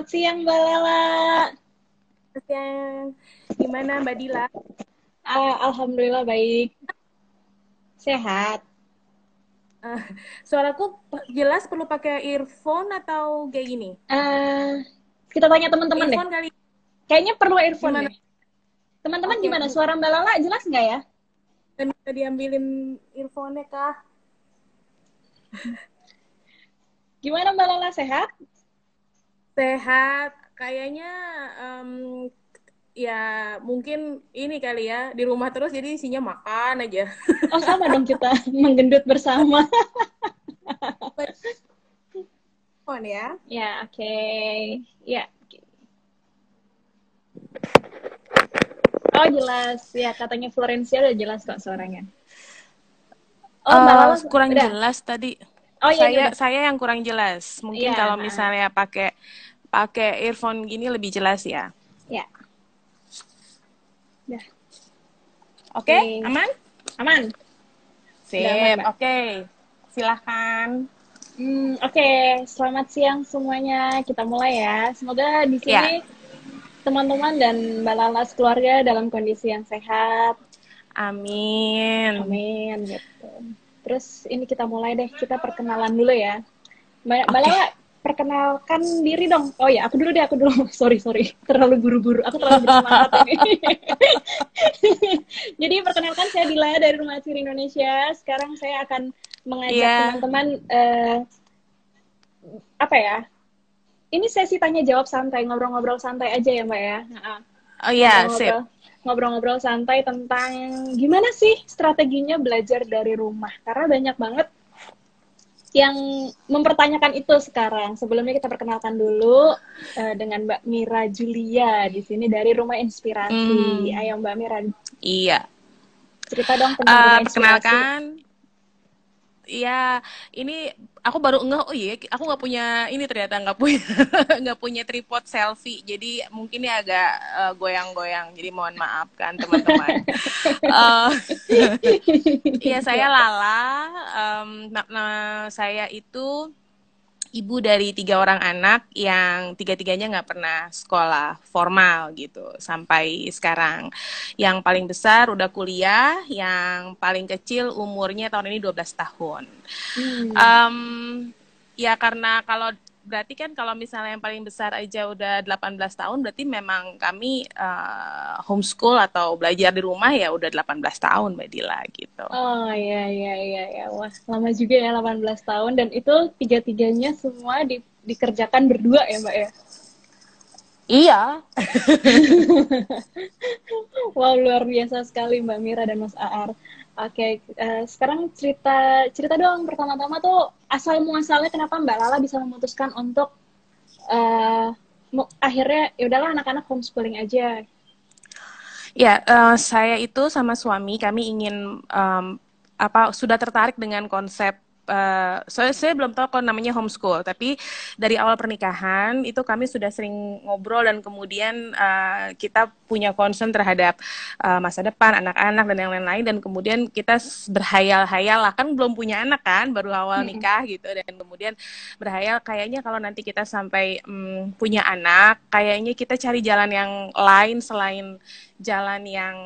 Selamat siang Mbak Lela. Selamat siang. Gimana Mbak Dila? Uh, Alhamdulillah baik. Sehat. Uh, suaraku jelas perlu pakai earphone atau kayak gini? Uh, kita tanya teman-teman deh. Kali. Kayaknya perlu earphone gimana? Teman-teman okay. gimana? Suara Mbak Lala jelas nggak ya? Dan bisa diambilin earphone-nya kah? gimana Mbak Lala sehat? Sehat. Kayaknya um, ya mungkin ini kali ya di rumah terus jadi isinya makan aja. Oh sama dong kita menggendut bersama. On ya? Ya oke. Okay. Ya. Oh jelas ya katanya Florencia udah jelas kok suaranya. Oh uh, kurang udah. jelas tadi. Oh iya. Saya udah. saya yang kurang jelas. Mungkin ya, kalau misalnya pakai pakai earphone gini lebih jelas ya. Ya. Ya. Oke, okay, okay. aman? Aman. Sip, oke. Okay. Silahkan. Hmm, oke, okay. selamat siang semuanya. Kita mulai ya. Semoga di sini yeah. teman-teman dan Mbak Lalas keluarga dalam kondisi yang sehat. Amin. Amin gitu. Terus ini kita mulai deh, kita perkenalan dulu ya. Mbak, okay. Mbak Lala, perkenalkan diri dong. Oh ya, aku dulu deh, aku dulu. Sorry, sorry. Terlalu buru-buru. Aku terlalu bersemangat ini. Jadi perkenalkan saya Dila dari Rumah Ciri Indonesia. Sekarang saya akan mengajak yeah. teman-teman uh, apa ya? Ini sesi tanya jawab santai, ngobrol-ngobrol santai aja ya, Mbak ya. Oh iya, yeah, sip. Ngobrol-ngobrol santai tentang gimana sih strateginya belajar dari rumah. Karena banyak banget yang mempertanyakan itu sekarang. Sebelumnya kita perkenalkan dulu uh, dengan Mbak Mira Julia di sini dari Rumah Inspirasi. Hmm. Ayo Mbak Mira. Iya. Cerita dong tentang uh, Rumah Perkenalkan. Iya, ini aku baru enggak oh iya aku nggak punya ini ternyata nggak punya nggak punya tripod selfie. Jadi mungkin ya agak uh, goyang-goyang. Jadi mohon maaf kan teman-teman. Uh, ya saya Lala. Um, makna saya itu ibu dari tiga orang anak yang tiga-tiganya nggak pernah sekolah formal gitu sampai sekarang. Yang paling besar udah kuliah, yang paling kecil umurnya tahun ini 12 tahun. Hmm. Um, ya karena kalau berarti kan kalau misalnya yang paling besar aja udah 18 tahun berarti memang kami uh, homeschool atau belajar di rumah ya udah 18 tahun Mbak Dila gitu. Oh iya iya iya ya. Wah, lama juga ya 18 tahun dan itu tiga-tiganya semua di, dikerjakan berdua ya Mbak ya. Iya. wow, luar biasa sekali Mbak Mira dan Mas Aar. Oke, uh, sekarang cerita cerita dong pertama-tama tuh asal muasalnya kenapa Mbak Lala bisa memutuskan untuk uh, akhirnya ya udahlah anak-anak homeschooling aja. Ya, uh, saya itu sama suami kami ingin um, apa sudah tertarik dengan konsep uh, saya, saya belum tahu kalau namanya homeschool, tapi dari awal pernikahan itu kami sudah sering ngobrol dan kemudian uh, kita punya concern terhadap uh, masa depan anak-anak dan yang lain-lain dan kemudian kita berhayal-hayal lah. Kan belum punya anak kan baru awal nikah gitu dan kemudian berhayal kayaknya kalau nanti kita sampai um, punya anak kayaknya kita cari jalan yang lain selain jalan yang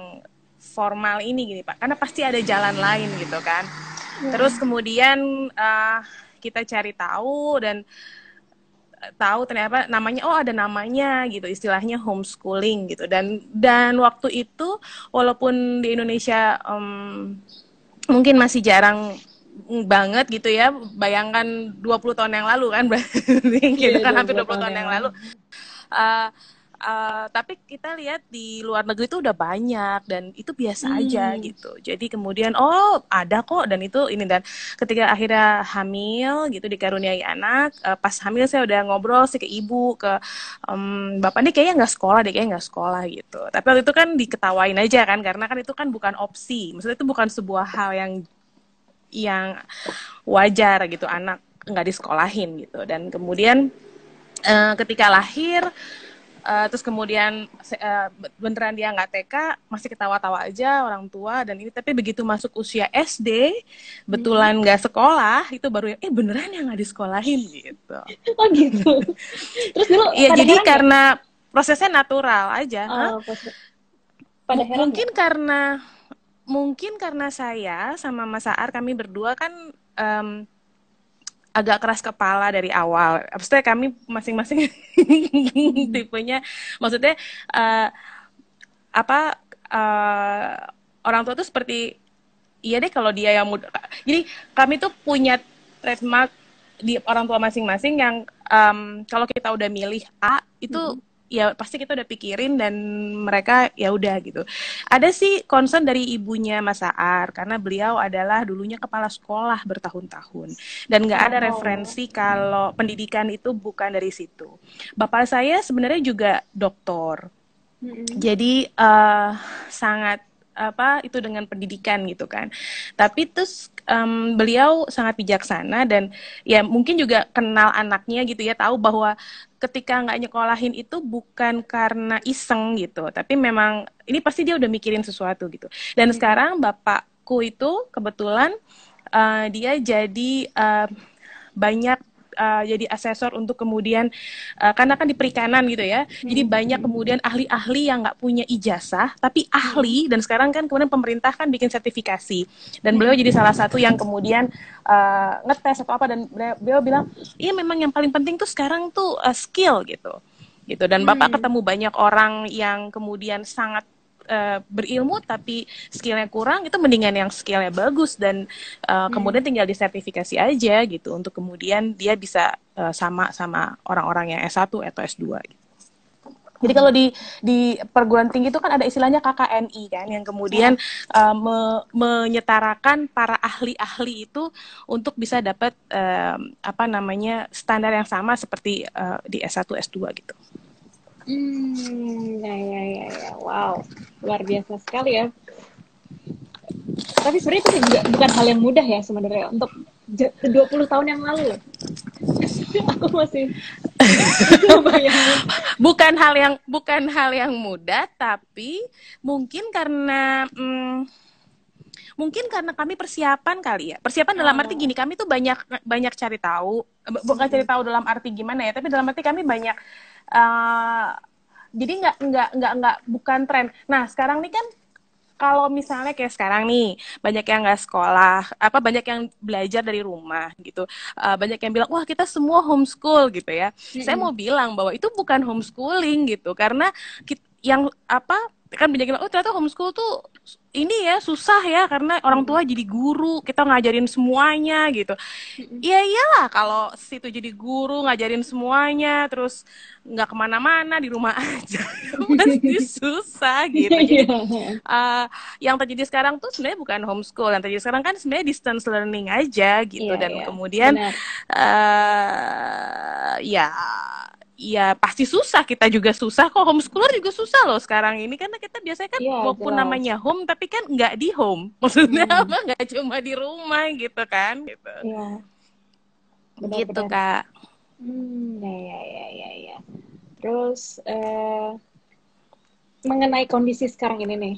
formal ini gini pak. Karena pasti ada jalan lain gitu kan Terus kemudian uh, kita cari tahu dan eh, tahu ternyata namanya oh ada namanya gitu istilahnya homeschooling gitu. Dan dan waktu itu walaupun di Indonesia um, mungkin masih jarang banget gitu ya bayangkan 20 tahun yang lalu kan gitu kan hampir 20 tahun yang lalu. uh, uh, tapi kita lihat di luar negeri itu udah banyak dan itu biasa hmm. aja gitu. Jadi kemudian oh ada kok dan itu ini dan ketika akhirnya hamil gitu dikaruniai anak, uh, pas hamil saya udah ngobrol sih ke ibu ke um, bapak ini kayaknya nggak sekolah deh kayaknya nggak sekolah gitu. Tapi waktu itu kan diketawain aja kan karena kan itu kan bukan opsi. Maksudnya itu bukan sebuah hal yang yang wajar gitu anak nggak disekolahin gitu dan kemudian uh, ketika lahir uh, terus kemudian uh, beneran dia nggak TK masih ketawa-tawa aja orang tua dan ini tapi begitu masuk usia SD betulan nggak sekolah itu baru eh beneran yang nggak disekolahin gitu. Oh gitu. Terus dulu Iya, pada jadi heran karena prosesnya natural aja. Oh, pada heran mungkin karena mungkin karena saya sama Mas Aar kami berdua kan em, agak keras kepala dari awal. Maksudnya kami masing-masing tipenya, maksudnya eh, apa eh, orang tua tuh seperti iya deh kalau dia yang muda. Jadi kami tuh punya trademark di orang tua masing-masing yang em, kalau kita udah milih A itu ya pasti kita udah pikirin dan mereka ya udah gitu. Ada sih concern dari ibunya Mas Aar karena beliau adalah dulunya kepala sekolah bertahun-tahun dan nggak ada Oh. referensi kalau pendidikan itu bukan dari situ. Bapak saya sebenarnya juga doktor. Jadi eh, sangat apa itu dengan pendidikan gitu kan. Tapi terus em, beliau sangat bijaksana dan ya mungkin juga kenal anaknya gitu ya tahu bahwa ketika nggak nyekolahin itu bukan karena iseng gitu, tapi memang ini pasti dia udah mikirin sesuatu gitu. Dan sekarang bapakku itu kebetulan eh, dia jadi eh, banyak eh, jadi asesor untuk kemudian eh, karena kan di perikanan gitu ya. Jadi banyak kemudian ahli-ahli yang nggak punya ijazah tapi ahli. Dan sekarang kan kemudian pemerintah kan bikin sertifikasi. Dan beliau jadi salah satu yang kemudian eh, ngetes atau apa. Dan beliau, bilang iya memang yang paling penting tuh sekarang tuh eh, skill gitu. Gitu. Dan bapak ketemu banyak orang yang kemudian sangat eh, berilmu tapi skillnya kurang itu mendingan yang skillnya bagus dan eh, kemudian tinggal disertifikasi aja gitu untuk kemudian dia bisa eh, sama sama orang-orang yang S1 atau S2 gitu. Jadi kalau di di perguruan tinggi itu kan ada istilahnya KKNI kan yang kemudian eh, me- menyetarakan para ahli-ahli itu untuk bisa dapat eh, apa namanya standar yang sama seperti eh, di S1 S2 gitu. Hmm, ya, ya, ya, ya. Wow, luar biasa sekali ya. Tapi sebenarnya itu juga bukan hal yang mudah ya sebenarnya untuk j- 20 tahun yang lalu. Aku masih bukan hal yang bukan hal yang mudah tapi mungkin karena mm, mungkin karena kami persiapan kali ya. Persiapan dalam arti gini kami tuh banyak banyak cari tahu. Bu- bukan cari tahu dalam arti gimana ya tapi dalam arti kami banyak eh, jadi nggak nggak nggak nggak bukan tren. Nah sekarang nih kan kalau misalnya kayak sekarang nih banyak yang nggak sekolah apa banyak yang belajar dari rumah gitu. Eh, banyak yang bilang wah kita semua homeschool gitu ya. Saya mau bilang bahwa itu bukan homeschooling gitu karena kit- yang apa kan banyak bilang oh ternyata homeschool tuh ini ya susah ya karena orang tua jadi guru kita ngajarin semuanya gitu Iya iyalah kalau situ jadi guru ngajarin semuanya terus nggak ke mana-mana di rumah aja pasti susah gitu jadi Iya. uh, yang terjadi sekarang tuh sebenarnya bukan homeschool yang terjadi sekarang kan sebenarnya distance learning aja gitu Iya, dan iya. kemudian Benar. eh ya ya pasti susah kita juga susah kok homeschooler juga susah loh sekarang ini karena kita biasanya kan Iya, walaupun jelas. namanya home tapi kan nggak di home maksudnya Hmm. apa nggak cuma di rumah gitu kan gitu Iya. Benar, gitu benar. kak Hmm, ya, ya, ya, ya, ya. Terus eh, mengenai kondisi sekarang ini nih,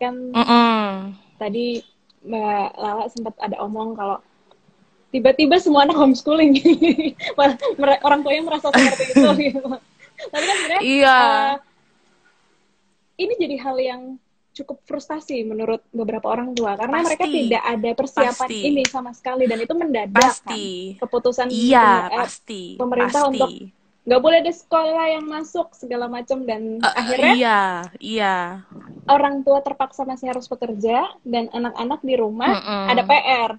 kan Mm-mm. tadi Mbak Lala sempat ada omong kalau tiba-tiba semua anak homeschooling, orang tuanya merasa seperti itu. gitu. Tapi kan sebenarnya Iya. eh, ini jadi hal yang cukup frustasi menurut beberapa orang tua karena mereka Pasti. tidak ada persiapan Pasti. ini sama sekali dan itu mendadak pasti kan keputusan iya pemer- eh, pasti pemerintah pasti. untuk nggak boleh ada sekolah yang masuk segala macam dan Eh, akhirnya iya iya orang tua terpaksa masih harus bekerja dan anak-anak di rumah Mm-mm. ada PR.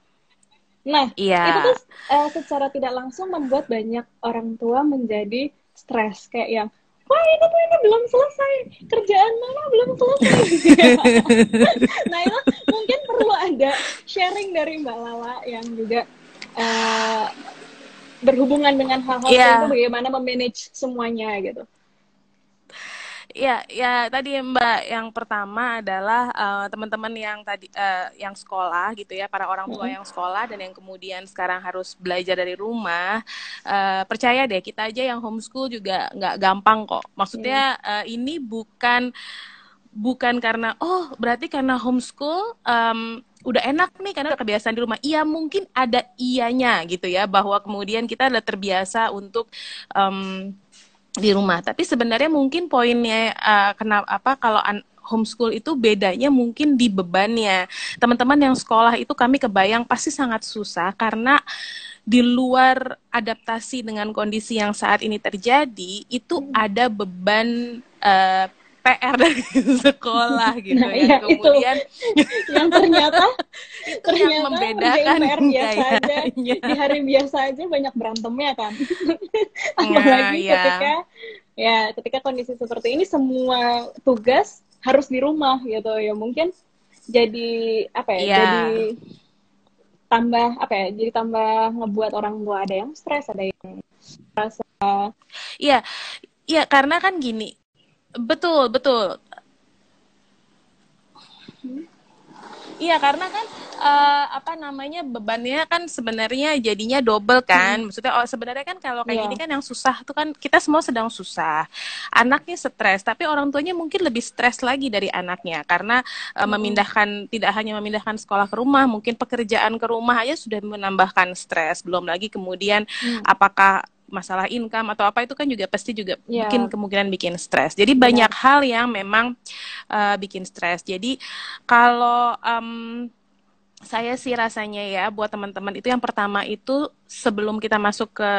Nah, iya. itu tuh eh, secara tidak langsung membuat banyak orang tua menjadi stres. Kayak yang wah ini tuh ini belum selesai. Kerjaan mama belum selesai. Nah itu mungkin perlu ada sharing dari mbak Lala yang juga eh, berhubungan dengan hal-hal Iya. itu bagaimana memanage semuanya gitu Ya, ya tadi Mbak yang pertama adalah eh, teman-teman yang tadi eh, yang sekolah gitu ya, para orang tua yang sekolah dan yang kemudian sekarang harus belajar dari rumah. eh, percaya deh, kita aja yang homeschool juga nggak gampang kok. Maksudnya eh, ini bukan bukan karena oh berarti karena homeschool em, udah enak nih karena kebiasaan di rumah. Iya mungkin ada ianya gitu ya bahwa kemudian kita adalah terbiasa untuk um, di rumah. Tapi sebenarnya mungkin poinnya uh, kenapa apa kalau homeschool itu bedanya mungkin di bebannya. Teman-teman yang sekolah itu kami kebayang pasti sangat susah karena di luar adaptasi dengan kondisi yang saat ini terjadi itu hmm. ada beban uh, PR dari sekolah gitu nah, ya. Kemudian itu yang ternyata itu ternyata yang membedakan PR biasa aja. Di hari biasa aja banyak berantemnya kan. Apalagi ya, ketika ya ketika kondisi seperti ini semua tugas harus di rumah gitu ya mungkin jadi apa ya? ya. Jadi tambah apa ya? Jadi tambah ngebuat orang tua ada yang stres, ada yang rasa Iya. Iya, karena kan gini, Betul, betul. Iya karena kan uh, apa namanya bebannya kan sebenarnya jadinya double kan. Hmm. Maksudnya oh sebenarnya kan kalau kayak yeah. gini kan yang susah tuh kan kita semua sedang susah. Anaknya stres, tapi orang tuanya mungkin lebih stres lagi dari anaknya karena uh, hmm. memindahkan tidak hanya memindahkan sekolah ke rumah, mungkin pekerjaan ke rumah aja sudah menambahkan stres. Belum lagi kemudian hmm. apakah masalah income atau apa itu kan juga pasti juga yeah. bikin kemungkinan bikin stres. Jadi yeah. banyak hal yang memang uh, bikin stres. Jadi kalau um, saya sih rasanya ya buat teman-teman itu yang pertama itu sebelum kita masuk ke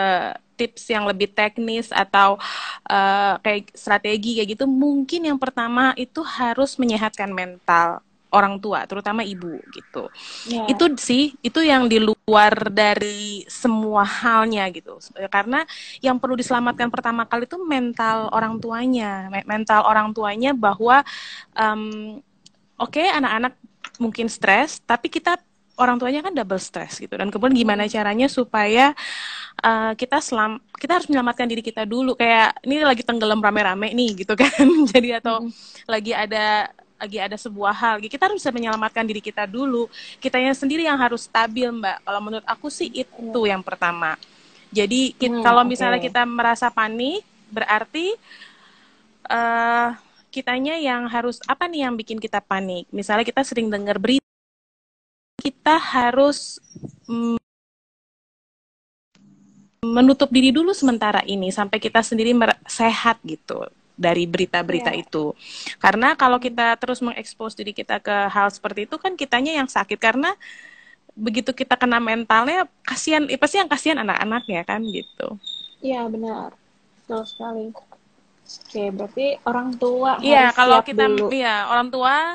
tips yang lebih teknis atau uh, kayak strategi kayak gitu mungkin yang pertama itu harus menyehatkan mental orang tua, terutama ibu gitu. Yeah. Itu sih, itu yang di luar dari semua halnya gitu. Karena yang perlu diselamatkan pertama kali itu mental orang tuanya, mental orang tuanya bahwa um, oke okay, anak-anak mungkin stres, tapi kita orang tuanya kan double stres gitu. Dan kemudian gimana hmm. caranya supaya uh, kita selam kita harus menyelamatkan diri kita dulu kayak ini lagi tenggelam rame-rame nih gitu kan. Jadi atau hmm. lagi ada lagi ada sebuah hal. Kita harus bisa menyelamatkan diri kita dulu. Kitanya sendiri yang harus stabil mbak. Kalau menurut aku sih itu yang pertama. Jadi kita, hmm, kalau misalnya okay. kita merasa panik berarti uh, kitanya yang harus apa nih yang bikin kita panik? Misalnya kita sering dengar berita kita harus mm, menutup diri dulu sementara ini sampai kita sendiri sehat gitu dari berita-berita yeah. itu. Karena kalau kita terus mengekspos diri kita ke hal seperti itu kan kitanya yang sakit karena begitu kita kena mentalnya kasihan eh, pasti yang kasihan anak-anaknya kan gitu. Iya benar. Betul sekali. Oke, berarti orang tua Iya, kalau kita iya, orang tua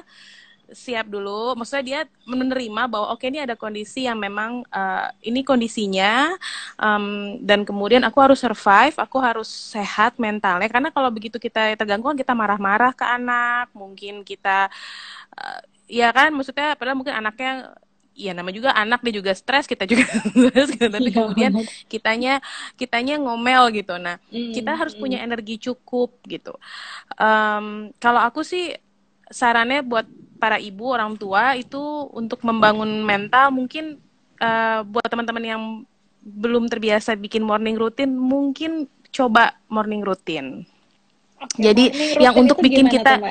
siap dulu, maksudnya dia menerima bahwa oke okay, ini ada kondisi yang memang uh, ini kondisinya um, dan kemudian aku harus survive, aku harus sehat mentalnya. Karena kalau begitu kita terganggu kan kita marah-marah ke anak, mungkin kita uh, ya kan? Maksudnya padahal mungkin anaknya ya nama juga anak dia juga stres kita juga stres gitu. tapi iya, kemudian kitanya kitanya ngomel gitu. Nah mm, kita harus punya energi cukup gitu. Um, kalau aku sih sarannya buat para ibu orang tua itu untuk membangun mental mungkin uh, buat teman-teman yang belum terbiasa bikin morning routine mungkin coba morning routine. Okay, Jadi morning yang untuk bikin kita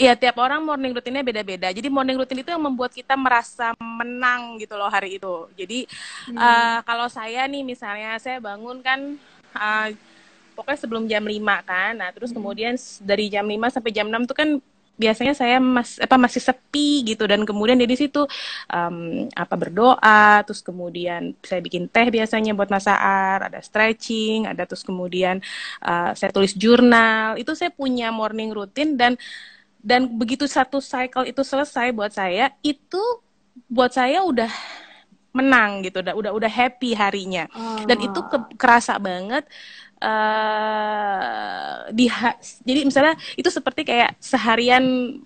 Iya, tiap orang morning rutinnya beda-beda. Jadi morning routine itu yang membuat kita merasa menang gitu loh hari itu. Jadi hmm. uh, kalau saya nih misalnya saya bangun kan uh, pokoknya sebelum jam 5 kan. Nah, terus hmm. kemudian dari jam 5 sampai jam 6 tuh kan biasanya saya mas apa masih sepi gitu. Dan kemudian di situ um, apa berdoa terus kemudian saya bikin teh biasanya buat masaar ada stretching ada terus kemudian uh, saya tulis jurnal. Itu saya punya morning routine dan dan begitu satu cycle itu selesai buat saya itu buat saya udah menang gitu udah udah udah happy harinya. Oh. dan itu ke, kerasa banget uh, di jadi misalnya itu seperti kayak seharian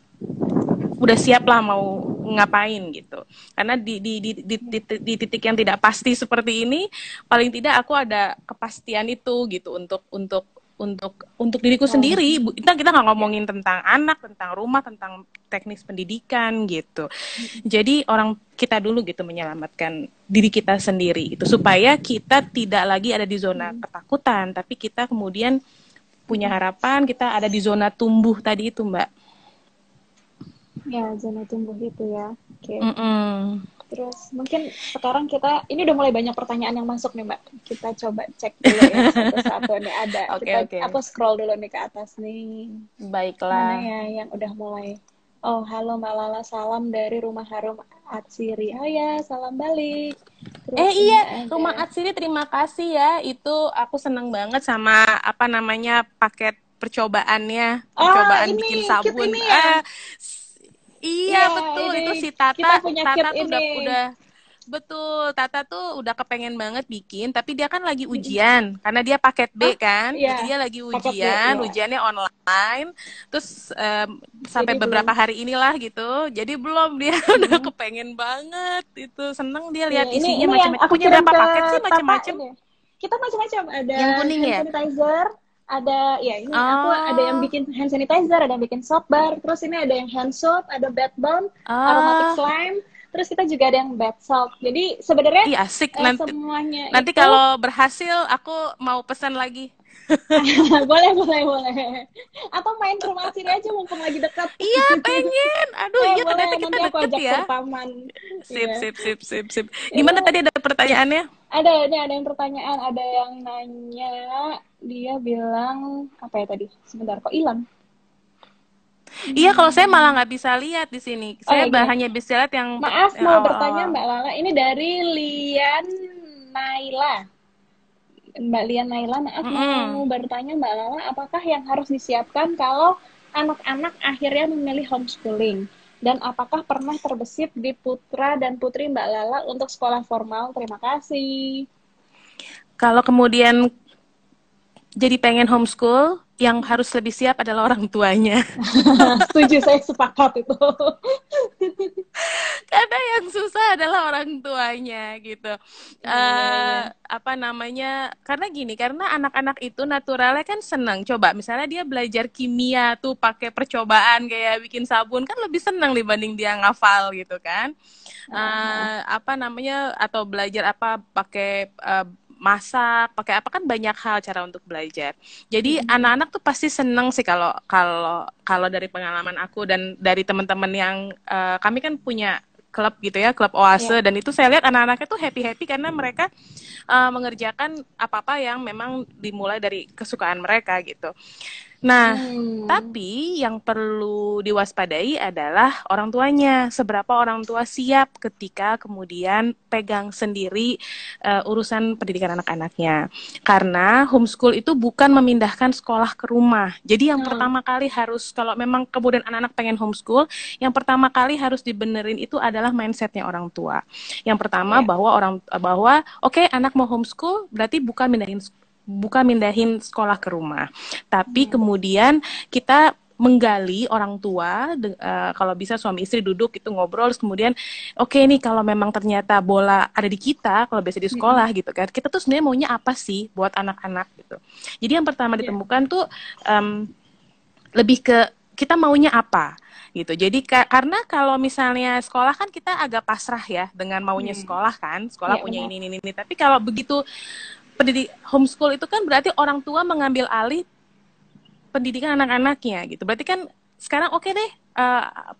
udah siap lah mau ngapain gitu. Karena di di, di di di di titik yang tidak pasti seperti ini paling tidak aku ada kepastian itu gitu untuk untuk untuk untuk diriku oh. sendiri kita kita nggak ngomongin tentang anak tentang rumah tentang teknis pendidikan gitu jadi orang kita dulu gitu menyelamatkan diri kita sendiri itu supaya kita tidak lagi ada di zona hmm. ketakutan tapi kita kemudian punya harapan kita ada di zona tumbuh tadi itu mbak ya zona tumbuh itu ya Okay. Mm -mm. Terus mungkin sekarang kita ini udah mulai banyak pertanyaan yang masuk nih mbak. Kita coba cek dulu ya satu-satu nih ada. Okay, kita okay. aku scroll dulu nih ke atas nih. Baiklah. Mana ya yang udah mulai. Oh halo mbak Lala salam dari rumah harum Atsiri. Oh ya salam balik. Terus eh iya ada... rumah Atsiri terima kasih ya. Itu aku seneng banget sama apa namanya paket percobaannya oh, percobaan ini, bikin sabun. Ini ya? Uh, iya ya, betul. itu si Tata. Tata tuh udah udah betul Tata tuh udah kepengen banget bikin tapi dia kan lagi ujian karena dia paket B kan? Iya. jadi dia lagi ujian B, iya. ujiannya online terus um, sampai jadi beberapa belum. hari inilah gitu jadi belum. Dia hmm. udah kepengen banget itu seneng dia lihat iya, isinya macam-macam. punya berapa paket sih macam-macam? kita macam-macam ada yang kuning hand ya? sanitizer ada ya ini oh. aku ada yang bikin hand sanitizer, ada yang bikin soap bar, terus ini ada yang hand soap, ada bath bomb, oh. aromatic slime, terus kita juga ada yang bath salt. Jadi sebenarnya Ih, asik uh, nanti semuanya nanti itu... kalau berhasil aku mau pesan lagi. boleh boleh boleh atau main ke rumah sini aja mumpung lagi dekat iya pengen aduh eh, iya ternyata kita deket ya taman. sip iya. sip sip sip sip gimana Itu, tadi ada pertanyaannya ada ini ada yang pertanyaan ada yang nanya dia bilang apa ya tadi sebentar kok hilang Iya, kalau saya malah nggak bisa lihat di sini. Oh, saya oh, hanya bisa lihat yang. Maaf, mau -awal. bertanya Mbak Lala. Ini dari Lian Naila. Mbak Lian Naila, maaf mm -hmm. mau bertanya Mbak Lala, apakah yang harus disiapkan kalau anak-anak akhirnya memilih homeschooling? Dan apakah pernah terbesit di putra dan putri Mbak Lala untuk sekolah formal? Terima kasih. Kalau kemudian jadi pengen homeschool, yang harus lebih siap adalah orang tuanya. Setuju, saya sepakat itu. Karena yang susah adalah orang tuanya gitu. Hmm. Uh, apa namanya? Karena gini, karena anak-anak itu naturalnya kan senang. Coba misalnya dia belajar kimia tuh pakai percobaan kayak bikin sabun kan lebih senang dibanding dia ngafal gitu kan. Uh, apa namanya? Atau belajar apa pakai uh, masak, pakai apa kan banyak hal cara untuk belajar. Jadi anak anak-anak tuh pasti seneng sih kalau kalau kalau dari pengalaman aku dan dari teman-teman yang uh, kami kan punya klub gitu ya, klub oase yeah. dan itu saya lihat anak-anaknya tuh happy-happy karena mereka uh, mengerjakan apa-apa yang memang dimulai dari kesukaan mereka gitu. Nah, hmm. tapi yang perlu diwaspadai adalah orang tuanya. Seberapa orang tua siap ketika kemudian pegang sendiri uh, urusan pendidikan anak-anaknya. Karena homeschool itu bukan memindahkan sekolah ke rumah. Jadi yang hmm. pertama kali harus kalau memang kemudian anak-anak pengen homeschool, yang pertama kali harus dibenerin itu adalah mindsetnya orang tua. Yang pertama yeah. bahwa orang bahwa oke okay, anak mau homeschool berarti bukan mindahin bukan mindahin sekolah ke rumah, tapi hmm. kemudian kita menggali orang tua uh, kalau bisa suami istri duduk itu ngobrol terus kemudian oke okay nih kalau memang ternyata bola ada di kita kalau biasa di sekolah hmm. gitu kan kita tuh sebenarnya maunya apa sih buat anak-anak gitu jadi yang pertama yeah. ditemukan tuh um, lebih ke kita maunya apa gitu. Jadi ka karena kalau misalnya sekolah kan kita agak pasrah ya dengan maunya hmm. sekolah kan, sekolah yeah, punya ini ini ini. Tapi kalau begitu pendidik homeschool itu kan berarti orang tua mengambil alih pendidikan anak-anaknya gitu. Berarti kan sekarang oke okay deh uh,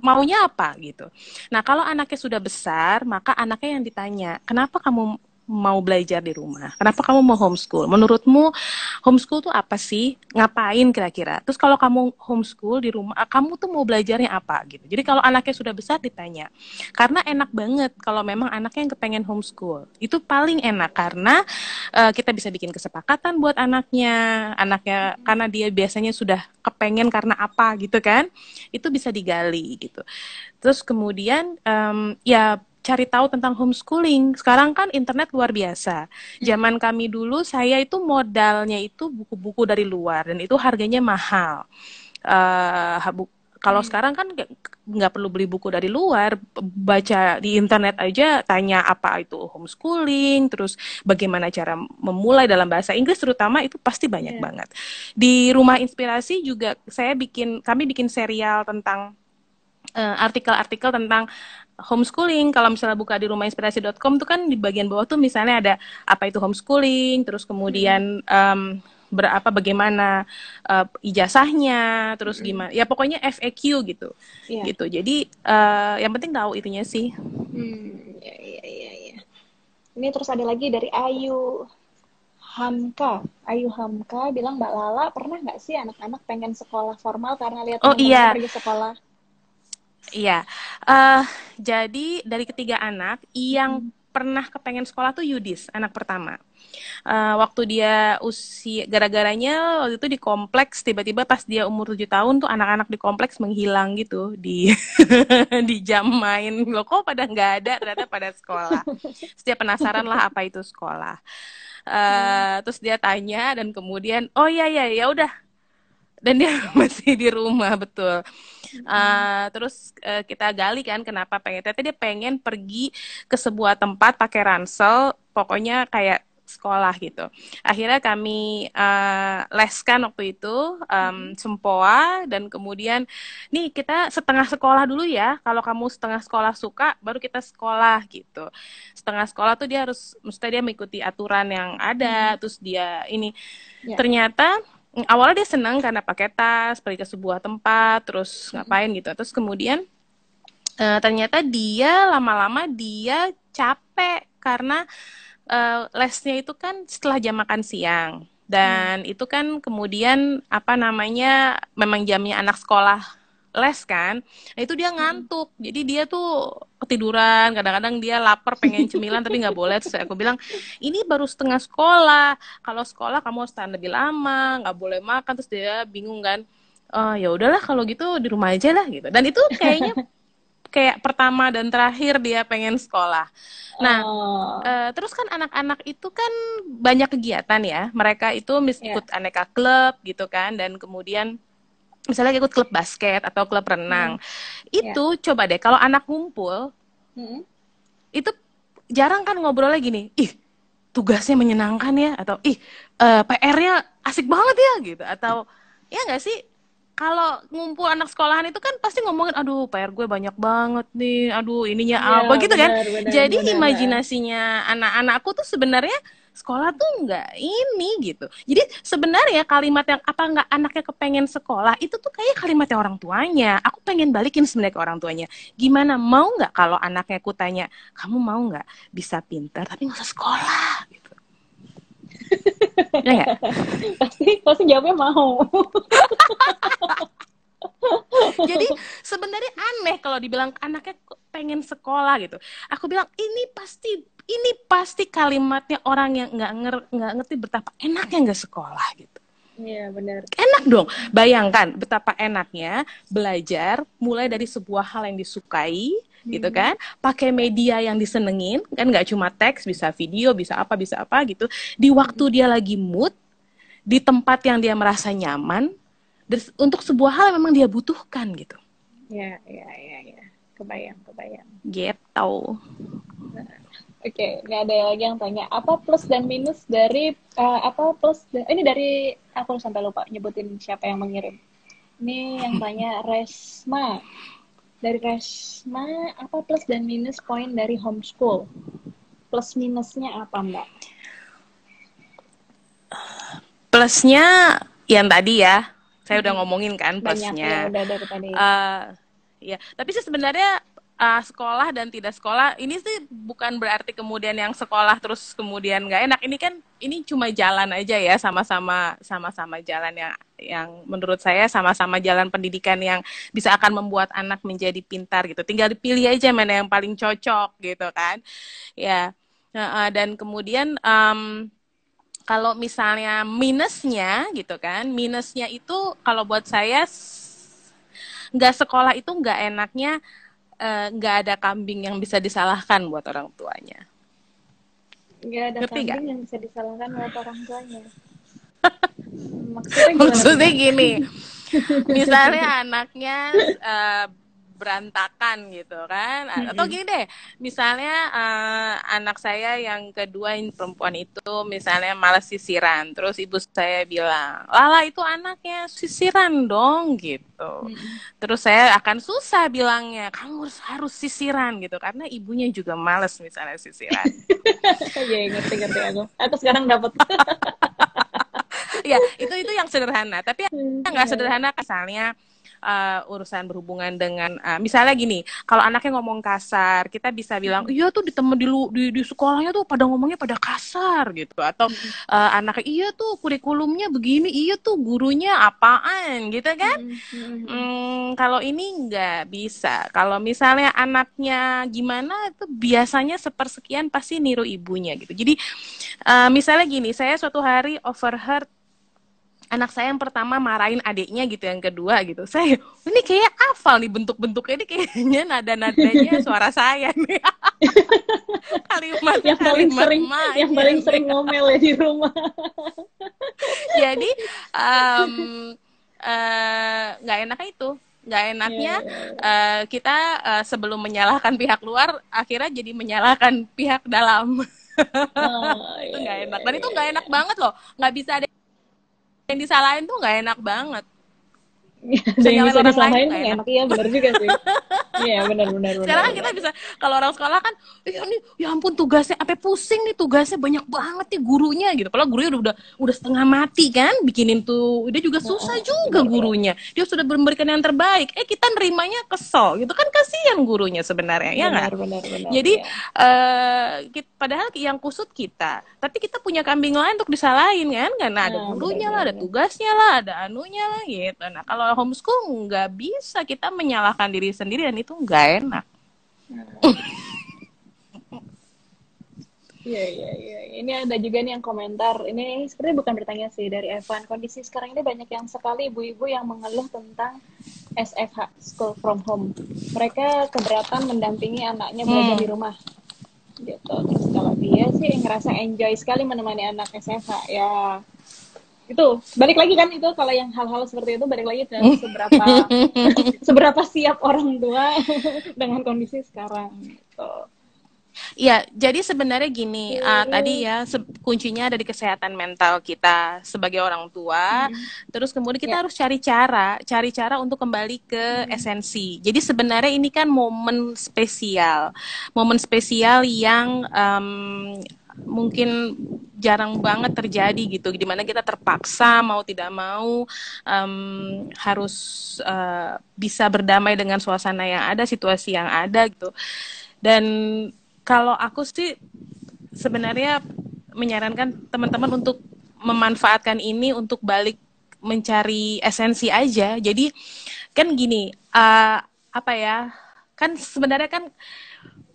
maunya apa gitu. Nah, kalau anaknya sudah besar, maka anaknya yang ditanya, "Kenapa kamu mau belajar di rumah? Kenapa kamu mau homeschool? Menurutmu homeschool tuh apa sih? Ngapain kira-kira? Terus kalau kamu homeschool di rumah, kamu tuh mau belajarnya apa gitu? Jadi kalau anaknya sudah besar ditanya. Karena enak banget kalau memang anaknya yang kepengen homeschool. Itu paling enak karena uh, kita bisa bikin kesepakatan buat anaknya, anaknya karena dia biasanya sudah kepengen karena apa gitu kan? Itu bisa digali gitu. Terus kemudian um, ya cari tahu tentang homeschooling. Sekarang kan internet luar biasa. Zaman kami dulu saya itu modalnya itu buku-buku dari luar dan itu harganya mahal. Uh, kalau hmm. sekarang kan nggak perlu beli buku dari luar, baca di internet aja, tanya apa itu homeschooling, terus bagaimana cara memulai dalam bahasa Inggris terutama itu pasti banyak yeah. banget. Di rumah inspirasi juga saya bikin, kami bikin serial tentang eh, artikel-artikel uh, tentang homeschooling kalau misalnya buka di rumahinspirasi.com tuh kan di bagian bawah tuh misalnya ada apa itu homeschooling terus kemudian um, berapa bagaimana uh, ijazahnya, terus gimana, ya pokoknya FAQ gitu, yeah. gitu. Jadi uh, yang penting tahu itunya sih. Hmm, ya, ya, ya, ya. Ini terus ada lagi dari Ayu Hamka. Ayu Hamka bilang Mbak Lala pernah nggak sih anak-anak pengen sekolah formal karena lihat oh, iya. pergi sekolah? Iya, uh, jadi dari ketiga anak yang hmm. pernah kepengen sekolah tuh Yudis, anak pertama. Uh, waktu dia usia gara-garanya waktu itu di kompleks tiba-tiba pas dia umur tujuh tahun tuh anak-anak di kompleks menghilang gitu di di jam main lo kok pada nggak ada ternyata pada sekolah? Setiap penasaran lah apa itu sekolah. Uh, terus dia tanya dan kemudian oh iya iya ya udah. Dan dia masih di rumah betul uh, terus uh, kita gali kan kenapa pengen tapi dia pengen pergi ke sebuah tempat pakai ransel pokoknya kayak sekolah gitu. Akhirnya kami uh, leskan waktu itu um, sempoa dan kemudian nih kita setengah sekolah dulu ya. Kalau kamu setengah sekolah suka, baru kita sekolah gitu. Setengah sekolah tuh dia harus, mesti dia mengikuti aturan yang ada. Hmm. Terus dia ini yeah. ternyata awalnya dia senang karena pakai tas pergi ke sebuah tempat terus ngapain gitu. Terus kemudian uh, ternyata dia lama-lama dia capek karena uh, lesnya itu kan setelah jam makan siang. Dan hmm. itu kan kemudian apa namanya memang jamnya anak sekolah les kan nah itu dia hmm. ngantuk jadi dia tuh ketiduran kadang-kadang dia lapar pengen cemilan tapi nggak boleh terus aku bilang ini baru setengah sekolah kalau sekolah kamu harus tahan lebih lama nggak boleh makan terus dia bingung kan oh, ya udahlah kalau gitu di rumah aja lah gitu dan itu kayaknya kayak pertama dan terakhir dia pengen sekolah. Nah, oh. uh, terus kan anak-anak itu kan banyak kegiatan ya. Mereka itu mis yeah. ikut aneka klub gitu kan, dan kemudian misalnya ikut klub basket atau klub renang hmm. itu yeah. coba deh kalau anak ngumpul hmm. itu jarang kan ngobrolnya gini ih tugasnya menyenangkan ya atau ih uh, eh, PR-nya asik banget ya gitu atau ya nggak sih kalau ngumpul anak sekolahan itu kan pasti ngomongin aduh PR gue banyak banget nih aduh ininya ya, apa gitu kan benar, jadi benar, imajinasinya anak-anakku tuh sebenarnya sekolah tuh nggak ini gitu. Jadi sebenarnya kalimat yang apa nggak anaknya kepengen sekolah itu tuh kayak kalimatnya orang tuanya. Aku pengen balikin sebenarnya ke orang tuanya. Gimana mau nggak kalau anaknya aku tanya, kamu mau nggak bisa pintar tapi nggak usah sekolah gitu. ya Pasti pasti jawabnya mau. Jadi sebenarnya aneh kalau dibilang anaknya pengen sekolah gitu. Aku bilang ini pasti ini pasti kalimatnya orang yang nggak nger nggak ngerti betapa enaknya nggak sekolah gitu. Iya benar. Enak dong. Bayangkan betapa enaknya belajar mulai dari sebuah hal yang disukai, hmm. gitu kan? Pakai media yang disenengin, kan nggak cuma teks, bisa video, bisa apa, bisa apa gitu. Di waktu dia lagi mood, di tempat yang dia merasa nyaman, untuk sebuah hal yang memang dia butuhkan gitu. Iya, iya, iya, ya. Kebayang, kebayang. Gitu. Oke, okay, ini ada lagi yang tanya apa plus dan minus dari uh, apa plus dan, ini dari aku sampai lupa nyebutin siapa yang mengirim. Ini yang tanya Resma. Dari Resma, apa plus dan minus poin dari homeschool? Plus minusnya apa, Mbak? Plusnya yang tadi ya, saya udah ngomongin kan plusnya. Banyak, ya, udah dari tadi. Uh, ya, tapi sih sebenarnya uh, sekolah dan tidak sekolah ini sih bukan berarti kemudian yang sekolah terus kemudian nggak enak. Ini kan ini cuma jalan aja ya sama-sama sama-sama jalan yang yang menurut saya sama-sama jalan pendidikan yang bisa akan membuat anak menjadi pintar gitu. Tinggal dipilih aja mana yang paling cocok gitu kan. Ya uh, dan kemudian um, kalau misalnya minusnya gitu kan minusnya itu kalau buat saya nggak sekolah itu nggak enaknya nggak uh, ada kambing yang bisa disalahkan buat orang tuanya. Nggak ada Ngerti kambing gak? yang bisa disalahkan buat orang tuanya. Maksudnya, Maksudnya gini, misalnya anaknya uh, berantakan gitu kan. Mm-hmm. atau gini deh misalnya uh, anak saya yang kedua yang perempuan itu misalnya malas sisiran terus ibu saya bilang lala itu anaknya sisiran dong gitu. Mm-hmm. terus saya akan susah bilangnya kamu harus harus sisiran gitu karena ibunya juga malas misalnya sisiran. Ya ngerti ngerti aku aku sekarang dapat ya itu itu yang sederhana. Tapi yang nggak sederhana misalnya uh, urusan berhubungan dengan uh, misalnya gini kalau anaknya ngomong kasar kita bisa bilang iya tuh di temen di, di di sekolahnya tuh pada ngomongnya pada kasar gitu. Atau uh, anaknya iya tuh kurikulumnya begini iya tuh gurunya apaan gitu kan. Hmm, kalau ini nggak bisa. Kalau misalnya anaknya gimana itu biasanya sepersekian pasti niru ibunya gitu. Jadi uh, misalnya gini saya suatu hari overheard anak saya yang pertama marahin adiknya gitu yang kedua gitu. Saya ini kayak hafal nih bentuk-bentuknya ini kayaknya nada-nadanya suara saya nih. Kalimat yang paling kalimat sering ma, yang paling sering ngomel ya di rumah. Jadi nggak um, uh, enak itu. Nggak enaknya yeah, yeah, yeah. Uh, kita uh, sebelum menyalahkan pihak luar akhirnya jadi menyalahkan pihak dalam. Oh, itu nggak yeah, enak. dan yeah, itu nggak yeah. enak banget loh. Nggak bisa ada yang disalahin tuh nggak enak banget dan yang bisa disalahin tuh enak. iya benar juga sih. Iya benar benar sekarang kan kita bisa kalau orang sekolah kan ya nih ya ampun tugasnya apa pusing nih tugasnya banyak banget nih gurunya gitu. Kalau gurunya udah udah udah setengah mati kan bikinin tuh. Dia juga susah oh, juga bener, gurunya. Dia sudah memberikan yang terbaik. Eh kita nerimanya kesel gitu. Kan kasihan gurunya sebenarnya ya nggak? jadi ya. uh, kita, padahal yang kusut kita tapi kita punya kambing lain untuk disalahin kan? Karena ada nah, gurunya lah ada tugasnya lah ada anunya lah gitu. Nah kalau homeschool nggak bisa kita menyalahkan diri sendiri dan itu nggak enak. Iya iya iya. Ini ada juga nih yang komentar. Ini sebenarnya bukan bertanya sih dari Evan. Kondisi sekarang ini banyak yang sekali ibu-ibu yang mengeluh tentang SFH (School from Home). Mereka keberatan mendampingi anaknya belajar hmm. di rumah. Gitu. Terus kalau dia sih ngerasa enjoy sekali menemani anak SFH ya itu balik lagi kan itu kalau yang hal-hal seperti itu balik lagi ke seberapa seberapa siap orang tua dengan kondisi sekarang gitu. Iya, jadi sebenarnya gini, uh, tadi ya kuncinya ada di kesehatan mental kita sebagai orang tua. Hmm. Terus kemudian kita yeah. harus cari cara, cari cara untuk kembali ke hmm. esensi. Jadi sebenarnya ini kan momen spesial, momen spesial yang um, mungkin jarang banget terjadi gitu di mana kita terpaksa mau tidak mau um, harus uh, bisa berdamai dengan suasana yang ada situasi yang ada gitu. Dan kalau aku sih sebenarnya menyarankan teman-teman untuk memanfaatkan ini untuk balik mencari esensi aja. Jadi kan gini uh, apa ya kan sebenarnya kan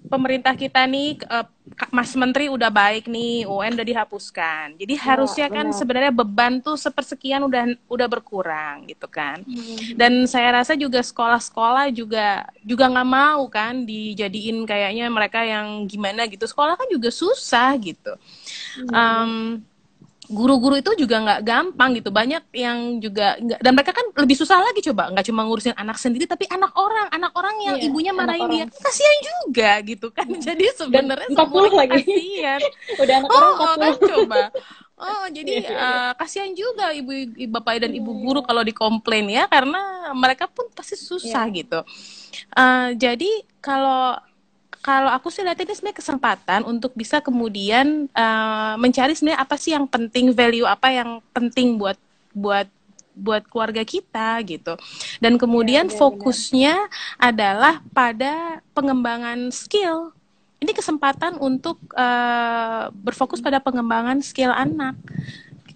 pemerintah kita nih uh, Mas Menteri udah baik nih UN udah dihapuskan jadi ya, harusnya kan benar. sebenarnya beban tuh sepersekian udah udah berkurang gitu kan hmm. dan saya rasa juga sekolah-sekolah juga juga nggak mau kan dijadiin kayaknya mereka yang gimana gitu sekolah kan juga susah gitu hmm. um, guru-guru itu juga nggak gampang gitu. Banyak yang juga gak, dan mereka kan lebih susah lagi coba. Nggak cuma ngurusin anak sendiri tapi anak orang. Anak orang yang iya, ibunya marahin dia. kasihan juga gitu kan. Jadi sebenarnya semua lagi. kasihan. Udah anak oh, orang oh, kan coba. Oh, jadi uh, kasihan juga ibu, ibu bapak dan ibu guru kalau dikomplain ya. Karena mereka pun pasti susah yeah. gitu. Uh, jadi kalau kalau aku sih lihat ini sebenarnya kesempatan untuk bisa kemudian uh, mencari sebenarnya apa sih yang penting value apa yang penting buat buat buat keluarga kita gitu. Dan kemudian ya, fokusnya adalah pada pengembangan skill. Ini kesempatan untuk uh, berfokus pada pengembangan skill anak.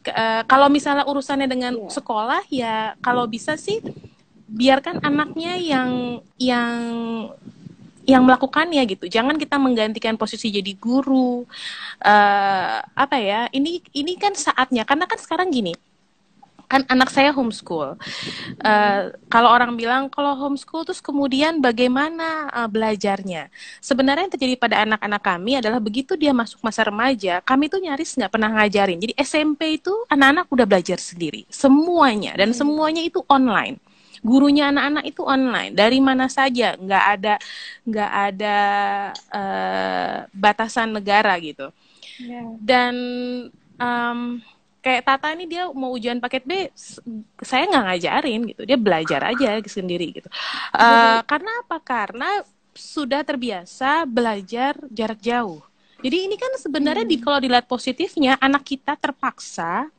Uh, kalau misalnya urusannya dengan ya. sekolah ya kalau bisa sih biarkan anaknya yang yang yang melakukannya gitu. Jangan kita menggantikan posisi jadi guru. Uh, apa ya? Ini ini kan saatnya karena kan sekarang gini. Kan anak saya homeschool. Uh, kalau orang bilang kalau homeschool terus kemudian bagaimana uh, belajarnya? Sebenarnya yang terjadi pada anak-anak kami adalah begitu dia masuk masa remaja, kami tuh nyaris nggak pernah ngajarin. Jadi SMP itu anak-anak udah belajar sendiri, semuanya dan hmm. semuanya itu online gurunya anak-anak itu online. Dari mana saja. Nggak ada nggak ada uh, batasan negara gitu. Yeah. dan um, kayak Tata ini dia mau ujian paket B saya nggak ngajarin gitu. Dia belajar aja sendiri gitu. Uh, karena apa? Karena sudah terbiasa belajar jarak jauh. Jadi ini kan sebenarnya hmm. di kalau dilihat positifnya anak kita terpaksa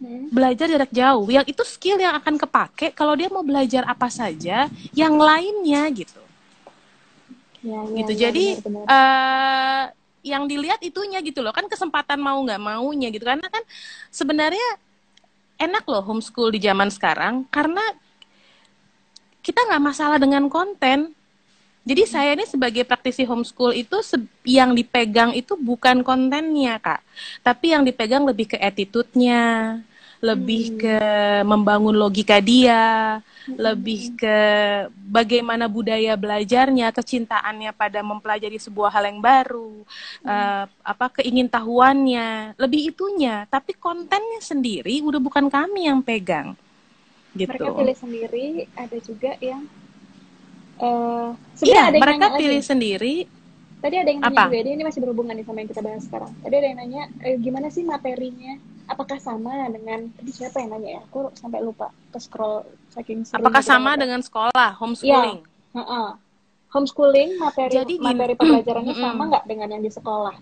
hmm. belajar jarak jauh. Yang itu skill yang akan kepake kalau dia mau belajar apa saja yang lainnya gitu. Ya, ya, gitu. Ya, Jadi benar, benar. Uh, yang dilihat itunya gitu loh kan kesempatan mau nggak maunya gitu karena kan sebenarnya enak loh homeschool di zaman sekarang karena kita nggak masalah dengan konten jadi saya ini sebagai praktisi homeschool itu yang dipegang itu bukan kontennya kak, tapi yang dipegang lebih ke attitude-nya, lebih hmm. ke membangun logika dia, hmm. lebih ke bagaimana budaya belajarnya, kecintaannya pada mempelajari sebuah hal yang baru, hmm. uh, apa keingintahuannya, lebih itunya. Tapi kontennya sendiri udah bukan kami yang pegang. Gitu. Mereka pilih sendiri, ada juga yang uh, iya, ada yang mereka pilih lagi. sendiri. Tadi ada yang nanya Apa? juga, ini masih berhubungan nih sama yang kita bahas sekarang. Tadi ada yang nanya, eh, gimana sih materinya? Apakah sama dengan, tadi siapa yang nanya ya? Aku sampai lupa, ke scroll saking Apakah sama dengan sekolah, homeschooling? Ya, uh -uh. Homeschooling, materi Jadi gini, materi pembelajarannya mm, sama nggak dengan yang di sekolah?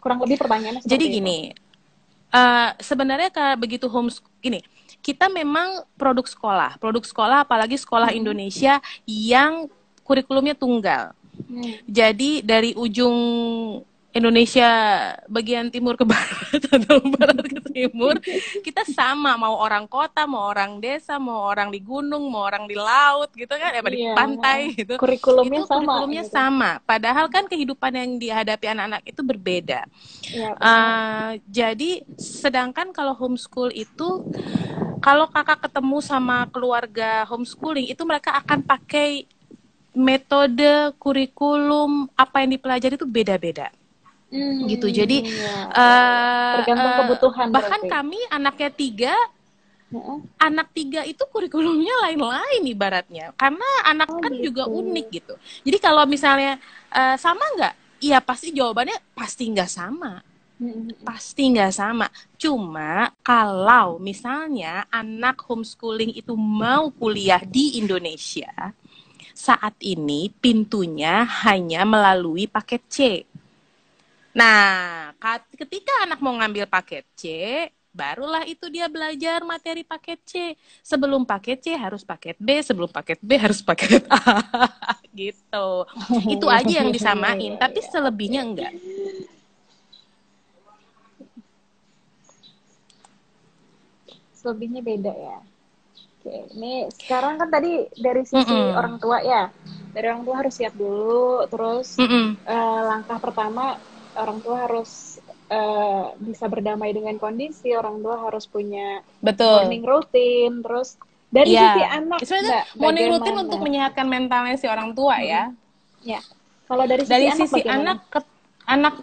Kurang lebih pertanyaannya Jadi gini, uh, sebenarnya kayak begitu homeschooling, gini, kita memang produk sekolah, produk sekolah apalagi sekolah hmm. Indonesia yang kurikulumnya tunggal. Hmm. Jadi dari ujung Indonesia bagian timur ke barat atau barat ke timur kita sama mau orang kota mau orang desa mau orang di gunung mau orang di laut gitu kan ya di iya, pantai gitu. Kurikulumnya itu sama kurikulumnya gitu. sama. Padahal kan kehidupan yang dihadapi anak-anak itu berbeda. Uh, jadi sedangkan kalau homeschool itu kalau kakak ketemu sama keluarga homeschooling itu mereka akan pakai metode kurikulum apa yang dipelajari itu beda-beda Hmm, gitu. Jadi ya. uh, tergantung uh, kebutuhan. Bahkan berarti. kami anaknya tiga, anak tiga itu kurikulumnya lain-lain ibaratnya, karena anak oh, kan gitu. juga unik gitu. Jadi kalau misalnya uh, sama nggak? Iya pasti jawabannya pasti nggak sama. Pasti nggak sama. Cuma kalau misalnya anak homeschooling itu mau kuliah di Indonesia, saat ini pintunya hanya melalui paket C Nah, ketika anak mau ngambil paket C, barulah itu dia belajar materi paket C. Sebelum paket C harus paket B, sebelum paket B harus paket A. gitu. Itu aja yang disamain, tapi selebihnya enggak. Selebihnya beda ya. Oke, ini sekarang kan tadi dari sisi mm -mm. orang tua ya. Dari orang tua harus siap dulu, terus mm -mm. Uh, langkah pertama orang tua harus uh, bisa berdamai dengan kondisi, orang tua harus punya Betul. morning routine, terus dari ya. sisi anak, Sebenarnya morning routine untuk menyehatkan mentalnya si orang tua hmm. ya. Ya, kalau dari sisi dari anak, sisi anak ke, anak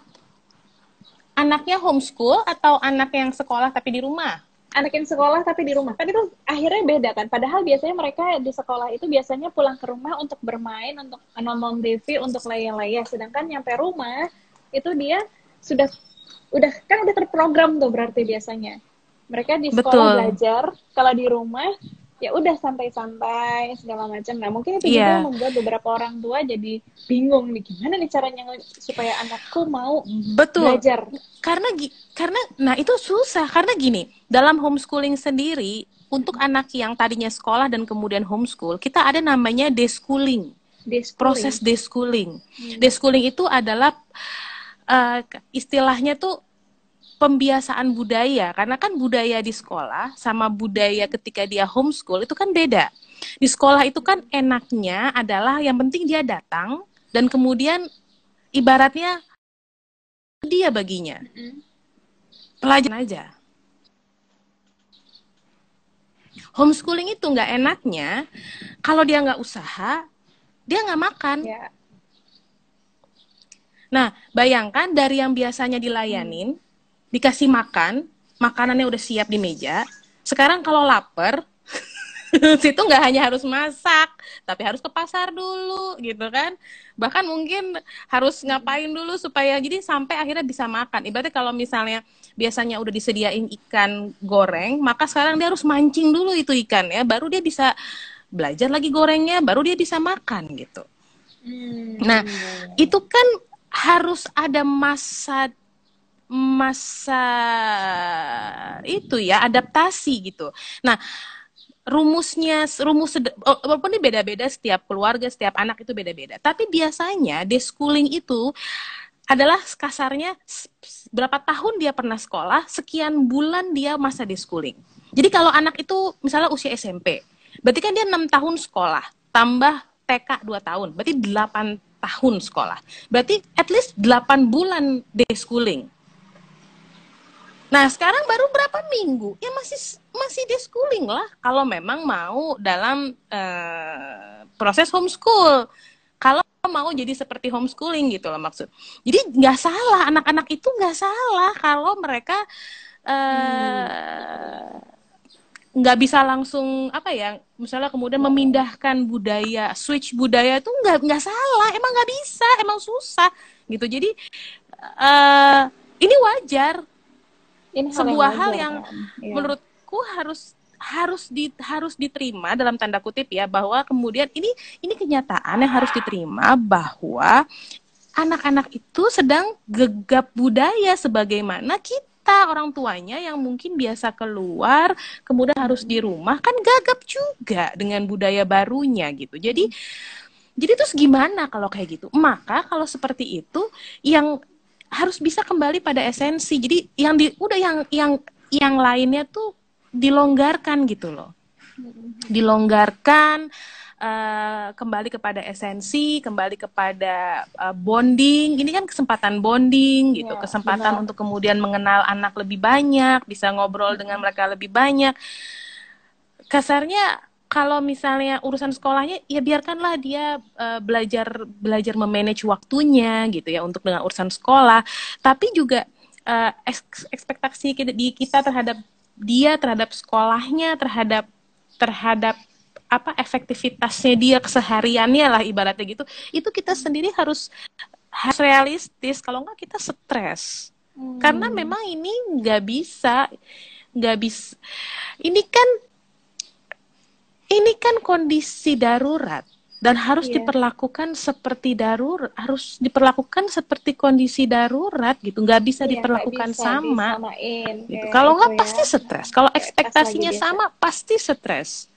anaknya homeschool atau anak yang sekolah tapi di rumah? anak yang sekolah tapi di rumah kan itu akhirnya beda kan padahal biasanya mereka di sekolah itu biasanya pulang ke rumah untuk bermain untuk nonton TV untuk layar-layar sedangkan nyampe rumah itu dia sudah udah kan udah terprogram tuh berarti biasanya mereka di sekolah Betul. belajar kalau di rumah ya udah santai-santai segala macam nah mungkin itu yeah. juga iya. membuat beberapa orang tua jadi bingung nih gimana nih caranya supaya anakku mau Betul. belajar karena karena nah itu susah karena gini dalam homeschooling sendiri untuk anak yang tadinya sekolah dan kemudian homeschool kita ada namanya deschooling, deschooling. proses deschooling hmm. deschooling itu adalah uh, istilahnya tuh pembiasaan budaya. Karena kan budaya di sekolah sama budaya ketika dia homeschool itu kan beda. Di sekolah itu kan enaknya adalah yang penting dia datang dan kemudian ibaratnya dia baginya. Pelajaran aja. Homeschooling itu nggak enaknya. Kalau dia nggak usaha dia nggak makan. Yeah. Nah, bayangkan dari yang biasanya dilayanin, hmm. dikasih makan, makanannya udah siap di meja. Sekarang kalau lapar, situ nggak hanya harus masak, tapi harus ke pasar dulu, gitu kan? Bahkan mungkin harus ngapain dulu supaya jadi sampai akhirnya bisa makan. Ibaratnya kalau misalnya biasanya udah disediain ikan goreng, maka sekarang dia harus mancing dulu itu ikan ya, baru dia bisa belajar lagi gorengnya, baru dia bisa makan gitu. Hmm. Nah, itu kan harus ada masa masa itu ya adaptasi gitu. Nah, rumusnya rumus oh, walaupun ini beda-beda setiap keluarga, setiap anak itu beda-beda. Tapi biasanya deschooling itu adalah kasarnya berapa tahun dia pernah sekolah, sekian bulan dia masa deschooling. Jadi kalau anak itu misalnya usia SMP, berarti kan dia enam tahun sekolah, tambah TK 2 tahun, berarti 8 tahun sekolah. Berarti at least 8 bulan deschooling. Nah, sekarang baru berapa minggu? Ya masih masih deschooling lah kalau memang mau dalam uh, proses homeschool. Kalau mau jadi seperti homeschooling gitu loh maksud. Jadi nggak salah anak-anak itu nggak salah kalau mereka uh, nggak bisa langsung apa ya misalnya kemudian memindahkan budaya switch budaya itu nggak nggak salah emang nggak bisa emang susah gitu jadi uh, ini wajar ini sebuah hal yang, hal yang kan? ya. menurutku harus harus di harus diterima dalam tanda kutip ya bahwa kemudian ini ini kenyataan yang harus diterima bahwa anak-anak itu sedang gegap budaya sebagaimana kita orang tuanya yang mungkin biasa keluar kemudian harus di rumah kan gagap juga dengan budaya barunya gitu jadi jadi terus gimana kalau kayak gitu maka kalau seperti itu yang harus bisa kembali pada esensi. Jadi yang di udah yang yang yang lainnya tuh dilonggarkan gitu loh. Dilonggarkan uh, kembali kepada esensi, kembali kepada uh, bonding. Ini kan kesempatan bonding gitu, ya, kesempatan benar. untuk kemudian mengenal anak lebih banyak, bisa ngobrol dengan mereka lebih banyak. Kasarnya kalau misalnya urusan sekolahnya ya biarkanlah dia uh, belajar belajar memanage waktunya gitu ya untuk dengan urusan sekolah tapi juga uh, ekspektasi kita, di kita terhadap dia terhadap sekolahnya terhadap terhadap apa efektivitasnya dia kesehariannya lah ibaratnya gitu. Itu kita sendiri harus harus realistis. Kalau nggak kita stres. Hmm. karena memang ini nggak bisa nggak bisa ini kan ini kan kondisi darurat dan harus yeah. diperlakukan seperti darurat harus diperlakukan seperti kondisi darurat gitu. Nggak bisa yeah, diperlakukan bisa sama. gitu. Kalau nggak gitu ya. pasti stres. Kalau ekspektasinya sama pasti stres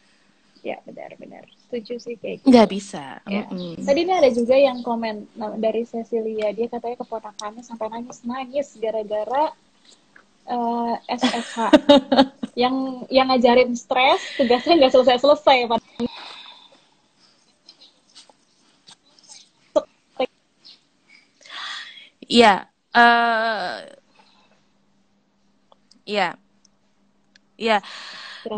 ya benar-benar setuju sih kayak gitu. nggak bisa ya. mm tadi ini ada juga yang komen nah, dari Cecilia dia katanya keponakannya sampai nangis nangis gara-gara uh, eh, SSH yang yang ngajarin stres tugasnya nggak selesai selesai Iya, uh, iya, iya.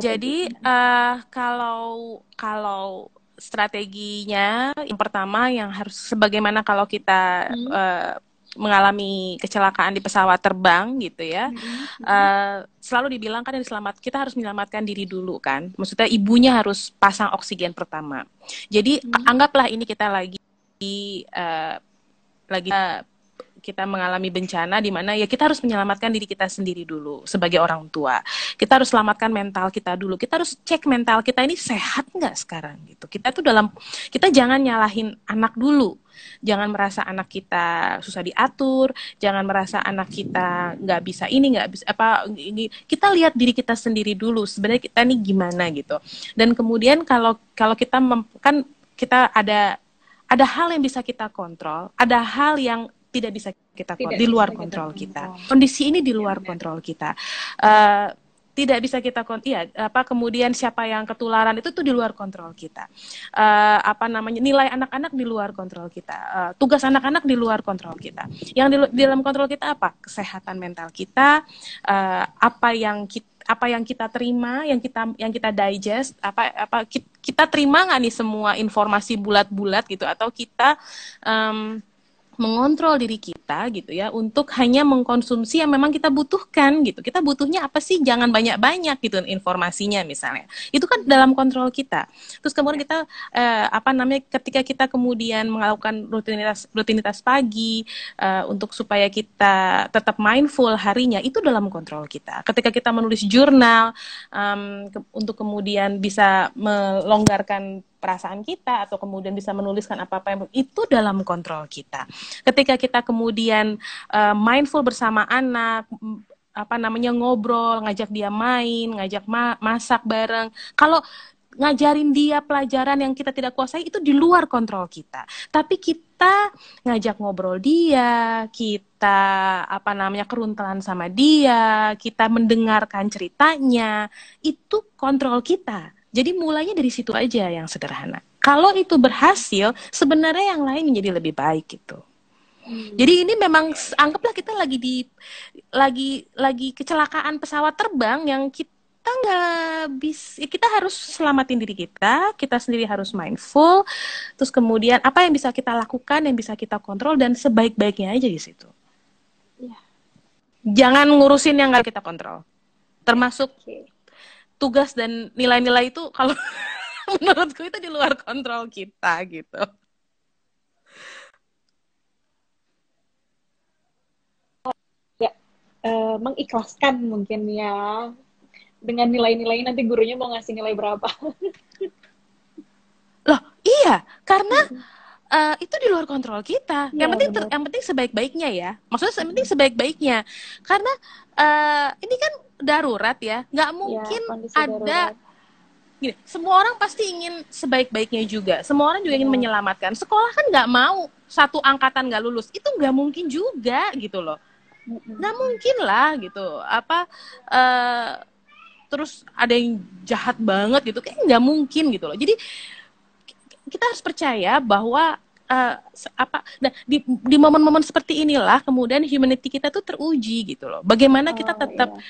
Jadi uh, kalau kalau strateginya yang pertama yang harus sebagaimana kalau kita hmm. uh, mengalami kecelakaan di pesawat terbang gitu ya, mm-hmm. uh, selalu dibilang kan yang selamat kita harus menyelamatkan diri dulu kan. Maksudnya ibunya harus pasang oksigen pertama. Jadi mm-hmm. anggaplah ini kita lagi uh, lagi uh, kita mengalami bencana di mana ya kita harus menyelamatkan diri kita sendiri dulu sebagai orang tua. Kita harus selamatkan mental kita dulu. Kita harus cek mental kita ini sehat nggak sekarang gitu. Kita tuh dalam kita jangan nyalahin anak dulu. Jangan merasa anak kita susah diatur, jangan merasa anak kita nggak bisa ini nggak bisa apa ini. Kita lihat diri kita sendiri dulu. Sebenarnya kita ini gimana gitu. Dan kemudian kalau kalau kita kan kita ada ada hal yang bisa kita kontrol, ada hal yang tidak bisa kita tidak di luar kontrol kita, kita. Kondisi ini di luar ya, kontrol kita. Uh, tidak bisa kita kon iya apa kemudian siapa yang ketularan itu tuh di luar kontrol kita. Uh, apa namanya nilai anak-anak di luar kontrol kita. Uh, tugas anak-anak di luar kontrol kita. Yang di, di dalam kontrol kita apa? Kesehatan mental kita uh, apa yang kita apa yang kita terima, yang kita yang kita digest, apa apa kita terima nggak nih semua informasi bulat-bulat gitu? Atau kita um, mengontrol diri kita gitu ya untuk hanya mengkonsumsi yang memang kita butuhkan gitu. Kita butuhnya apa sih? Jangan banyak-banyak gitu informasinya misalnya. Itu kan dalam kontrol kita. Terus kemudian kita eh, apa namanya ketika kita kemudian melakukan rutinitas rutinitas pagi eh, untuk supaya kita tetap mindful harinya itu dalam kontrol kita. Ketika kita menulis jurnal um, ke, untuk kemudian bisa melonggarkan perasaan kita atau kemudian bisa menuliskan apa-apa yang itu dalam kontrol kita. Ketika kita kemudian uh, mindful bersama anak apa namanya ngobrol, ngajak dia main, ngajak ma masak bareng. Kalau ngajarin dia pelajaran yang kita tidak kuasai itu di luar kontrol kita. Tapi kita ngajak ngobrol dia, kita apa namanya keruntelan sama dia, kita mendengarkan ceritanya, itu kontrol kita. Jadi mulainya dari situ aja yang sederhana. Kalau itu berhasil, sebenarnya yang lain menjadi lebih baik gitu. Hmm. Jadi ini memang anggaplah kita lagi di lagi lagi kecelakaan pesawat terbang yang kita kita nggak bisa ya kita harus selamatin diri kita kita sendiri harus mindful terus kemudian apa yang bisa kita lakukan yang bisa kita kontrol dan sebaik-baiknya aja di situ ya. jangan ngurusin yang nggak kita kontrol termasuk okay. Tugas dan nilai-nilai itu kalau menurutku itu di luar kontrol kita gitu ya uh, mengikhlaskan mungkin ya dengan nilai-nilai nanti gurunya mau ngasih nilai berapa. Loh, iya, karena uh, itu di luar kontrol kita. Ya, yang penting ter, yang penting sebaik-baiknya ya. Maksudnya yang penting sebaik-baiknya. Karena uh, ini kan darurat ya, nggak iya, mungkin ya, ada gini, semua orang pasti ingin sebaik-baiknya juga. Semua orang juga ingin ya. menyelamatkan. Sekolah kan nggak mau satu angkatan nggak lulus. Itu nggak mungkin juga gitu loh. Nggak mungkin lah gitu. Apa uh, terus ada yang jahat banget gitu kayak nggak mungkin gitu loh jadi kita harus percaya bahwa uh, apa nah di di momen-momen seperti inilah kemudian humanity kita tuh teruji gitu loh bagaimana kita oh, tetap iya.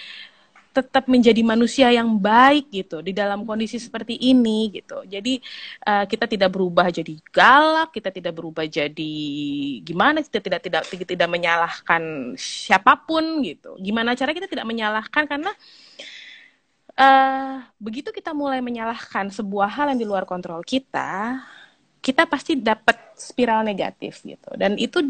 Tetap menjadi manusia yang baik gitu di dalam kondisi seperti ini gitu jadi uh, kita tidak berubah jadi galak kita tidak berubah jadi gimana kita tidak tidak tidak, tidak menyalahkan siapa pun gitu gimana cara kita tidak menyalahkan karena uh, begitu kita mulai menyalahkan sebuah hal yang di luar kontrol kita, kita pasti dapat spiral negatif gitu. Dan itu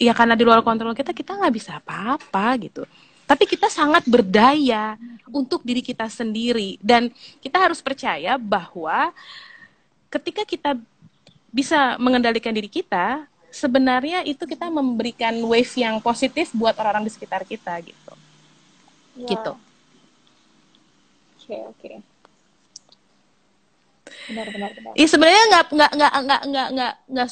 ya karena di luar kontrol kita, kita nggak bisa apa-apa gitu. Tapi kita sangat berdaya untuk diri kita sendiri dan kita harus percaya bahwa ketika kita bisa mengendalikan diri kita, sebenarnya itu kita memberikan wave yang positif buat orang-orang di sekitar kita gitu. Ya. Gitu oke oke benar benar benar Iya sebenarnya nggak nggak nggak nggak nggak nggak nggak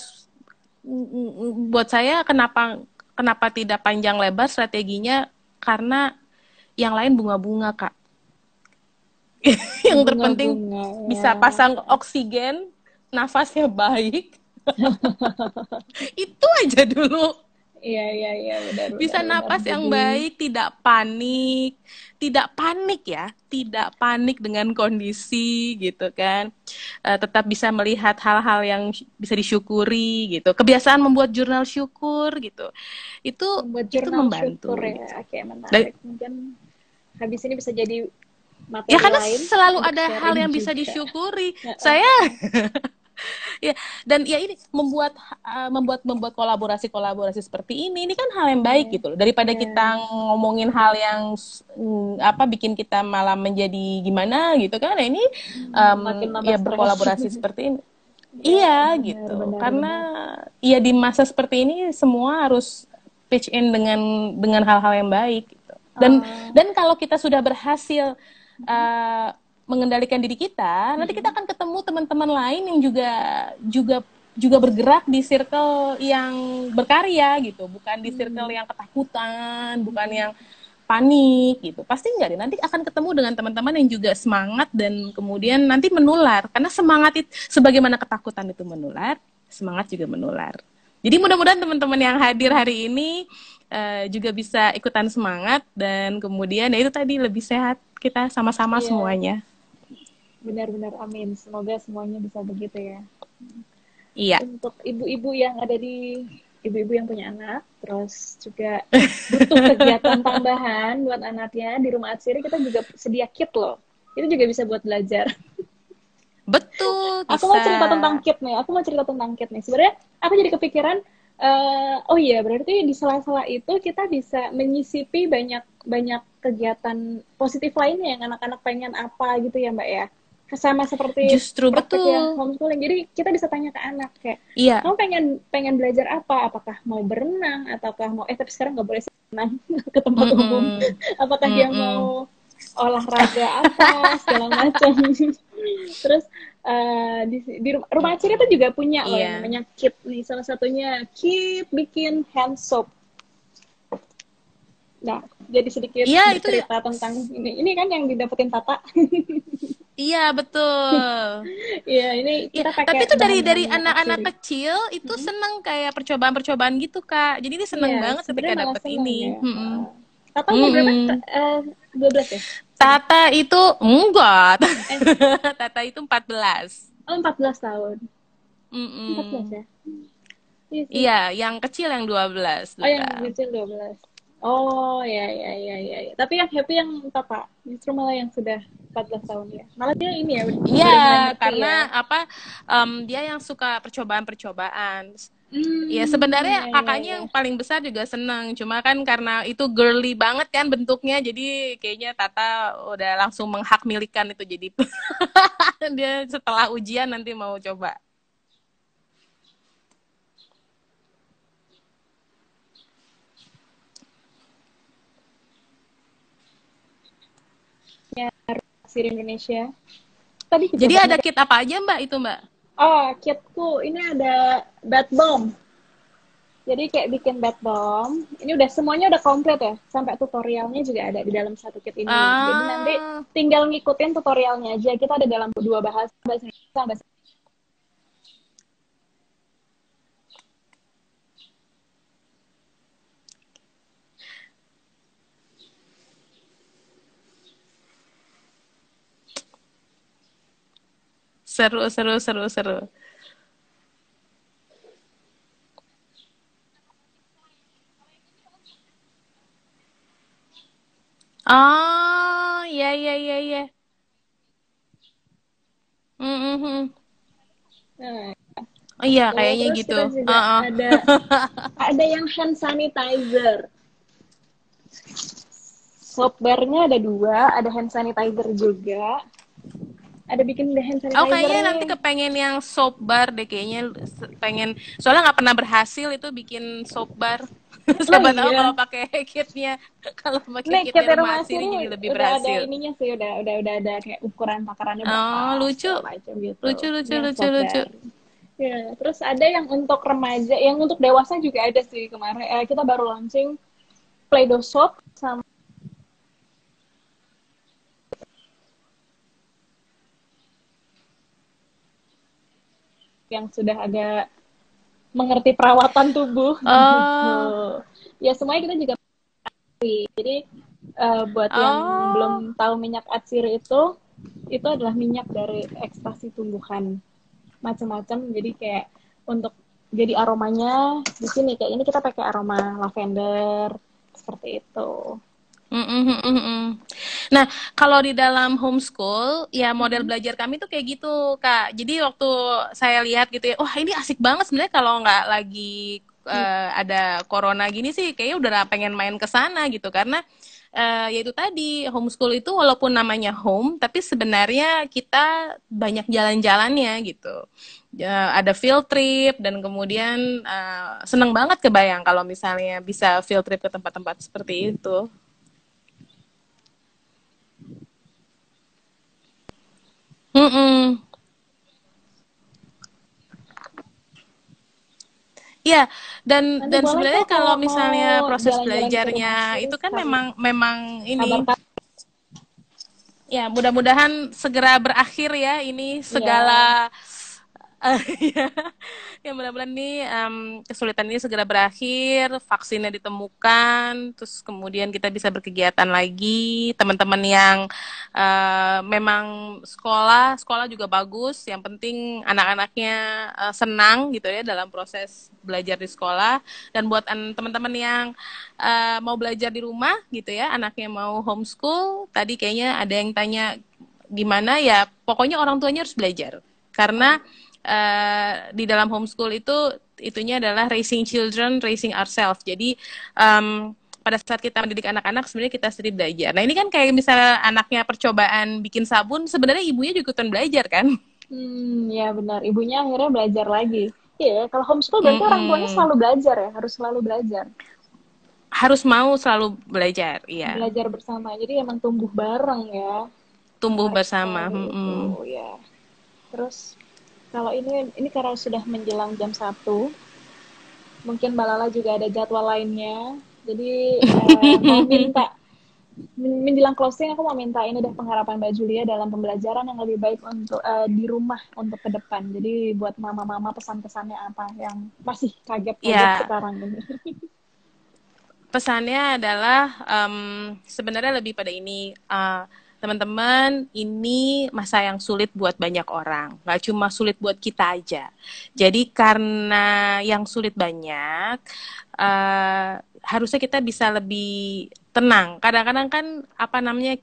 buat saya kenapa kenapa tidak panjang lebar strateginya karena yang lain bunga-bunga kak. Yang bunga, terpenting bunga, ya. bisa pasang oksigen nafasnya baik. Itu aja dulu Iya iya iya benar. Bisa benar, napas benar. yang baik, tidak panik, tidak panik ya, tidak panik dengan kondisi gitu kan. Uh, tetap bisa melihat hal-hal yang bisa disyukuri gitu. Kebiasaan membuat jurnal syukur gitu. Itu membuat itu membantu. Syukur, ya. Gitu. Oke, menarik. Dan, Mungkin habis ini bisa jadi materi Ya karena lain selalu ada hal yang juga. bisa disyukuri. Saya ya dan ya ini membuat uh, membuat membuat kolaborasi kolaborasi seperti ini ini kan hal yang baik yeah. gitu loh daripada yeah. kita ngomongin hal yang mm, apa bikin kita malah menjadi gimana gitu kan nah, ini um, ya berkolaborasi seperti ini iya benar, gitu benar, karena benar. ya di masa seperti ini semua harus pitch in dengan dengan hal-hal yang baik gitu dan uh. dan kalau kita sudah berhasil uh, mengendalikan diri kita, nanti kita akan ketemu teman-teman lain yang juga juga juga bergerak di circle yang berkarya gitu, bukan di circle yang ketakutan, bukan yang panik gitu. Pasti enggak deh. Nanti akan ketemu dengan teman-teman yang juga semangat dan kemudian nanti menular. Karena semangat itu sebagaimana ketakutan itu menular, semangat juga menular. Jadi mudah-mudahan teman-teman yang hadir hari ini uh, juga bisa ikutan semangat dan kemudian ya itu tadi lebih sehat kita sama-sama yeah. semuanya benar-benar amin. Semoga semuanya bisa begitu ya. Iya. Untuk ibu-ibu yang ada di ibu-ibu yang punya anak terus juga butuh kegiatan tambahan buat anaknya di rumah atsiri kita juga sedia kit loh. Itu juga bisa buat belajar. Betul aku mau cerita tentang kit nih aku mau cerita tentang kit nih. Sebenarnya aku jadi kepikiran uh, oh iya berarti di sela-sela itu kita bisa menyisipi banyak banyak kegiatan positif lainnya yang anak-anak pengen apa gitu ya mbak ya sama seperti Justru betul. homeschooling. Jadi kita bisa tanya ke anak kayak, Iya. kamu pengen pengen belajar apa? Apakah mau berenang ataukah mau eh tapi sekarang nggak boleh berenang ke tempat Mm-mm. umum. Apakah dia Mm-mm. mau olahraga apa segala macam. Terus eh, di, di rum- rumah Ciri itu juga punya loh yang namanya Kit nih salah satunya Kit bikin hand soap. Nah, jadi sedikit itu- cerita tentang ini. Ini kan yang didapetin Tata. Iya, betul. Iya, ini Ya, kita pakai tapi itu dari dari anak-anak kecil itu seneng kayak percobaan-percobaan gitu kak. Jadi dia seneng Iya, banget ketika dapet ini. ya. Mm-mm. Tata umur berapa? Mm-mm. Eh, 12 ya? Tata itu enggak. Eh. Tata itu 14. Oh, 14 tahun. Mm-mm. 14 ya? Iya, sih. Iya, yang kecil yang 12. Oh, yang kecil 12. Oh, ya, ya, ya, ya, ya. Tapi yang happy yang Tata. Justru malah yang sudah 14 tahun ya. Malah dia ini ya. Iya, karena ya. apa? em, dia yang suka percobaan-percobaan. Hmm, Ya sebenarnya ya, ya, kakaknya ya. yang paling besar juga seneng, cuma kan karena itu girly banget kan bentuknya, jadi kayaknya Tata udah langsung menghak milikan itu jadi dia setelah ujian nanti mau coba. Ya, Siri Indonesia. Tadi Jadi ada kit apa aja Mbak itu Mbak? Oh, kitku ini ada bath bomb. Jadi kayak bikin bath bomb. Ini udah semuanya udah komplit ya. Sampai tutorialnya juga ada di dalam satu kit ini. Jadi nanti Ah, tinggal ngikutin tutorialnya aja. Kita ada dalam dua bahasa, bahasa Indonesia bahasa seru seru seru seru. Oh, ya ya ya ya. Mm-mm. Nah, Oh iya, Tuh, kayaknya terus gitu. kita juga Uh-uh. ada ada yang hand sanitizer. Soap bar-nya ada dua, ada hand sanitizer juga. Ada bikin hand sanitizer. Oh kayaknya nanti kepengen yang soap bar deh kayaknya pengen soalnya nggak pernah berhasil itu bikin soap bar. Siapa tahu iya. kalau pakai kitnya kalau pakai kitnya kita rumah sini jadi lebih udah berhasil. ada ininya sih, udah udah udah ada kayak ukuran takarannya Oh, berapa, lucu. macam gitu. Lucu, lucu, Yang lucu, lucu. Ya, terus ada yang untuk remaja, yang untuk dewasa juga ada sih kemarin. Eh, kita baru launching Play-Doh soap sama yang sudah agak mengerti perawatan tubuh. Oh. ya semuanya kita juga jadi eh, buat yang Oh. belum tahu minyak atsiri itu itu adalah minyak dari ekstraksi tumbuhan macam-macam jadi kayak untuk jadi aromanya di sini kayak ini kita pakai aroma lavender seperti itu Mm, mm, mm, mm, mm. Nah, kalau di dalam homeschool, ya model belajar kami tuh kayak gitu, Kak. Jadi waktu saya lihat gitu ya, wah ini asik banget sebenarnya kalau nggak lagi eh, ada corona gini sih, kayaknya udah pengen main ke sana gitu. Karena eh, ya itu tadi, homeschool itu walaupun namanya home, tapi sebenarnya kita banyak jalan-jalannya gitu. Ya, ada field trip dan kemudian eh, seneng banget kebayang kalau misalnya bisa field trip ke tempat-tempat seperti itu. Mm-mm. Iya, dan Nanti dan sebenarnya kalau kalau misalnya proses jalan-jalan ke belajarnya Siri, itu kan memang memang ini kabar ya mudah-mudahan segera berakhir ya ini segala ya, ya mudah-mudahan nih em, kesulitan ini segera berakhir, vaksinnya ditemukan, terus kemudian kita bisa berkegiatan lagi. Teman-teman yang eh, memang sekolah, sekolah juga bagus. Yang penting anak-anaknya eh, senang gitu ya dalam proses belajar di sekolah. Dan buat an- teman-teman yang eh, mau belajar di rumah gitu ya, anaknya mau homeschool, tadi kayaknya ada yang tanya gimana ya, pokoknya orang tuanya harus belajar karena eh, di dalam homeschool itu itunya adalah raising children, raising ourselves. Jadi em, pada saat kita mendidik anak-anak sebenarnya kita sendiri belajar. Nah ini kan kayak misalnya anaknya percobaan bikin sabun, sebenarnya ibunya juga ikutan belajar kan? Hmm, ya benar. Ibunya akhirnya belajar lagi. Iya, kalau homeschool berarti mm -hmm. orang tuanya selalu belajar ya, harus selalu belajar. Harus mau selalu belajar, iya. Belajar bersama. Jadi emang tumbuh bareng ya. Tumbuh bersama. Hmm. ya. Terus kalau ini ini karena sudah menjelang jam satu, mungkin Mbak Lala juga ada jadwal lainnya. Jadi uh, mau minta menjelang closing aku mau minta ini deh pengharapan Mbak Julia dalam pembelajaran yang lebih baik untuk uh, di rumah untuk ke depan. Jadi buat mama-mama pesan-pesannya apa yang masih kaget-kaget yeah. sekarang ini. Pesannya adalah um, sebenarnya lebih pada ini uh, teman-teman, ini masa yang sulit buat banyak orang, nggak cuma sulit buat kita aja. Jadi karena yang sulit banyak, uh, harusnya kita bisa lebih tenang. Kadang-kadang kan apa namanya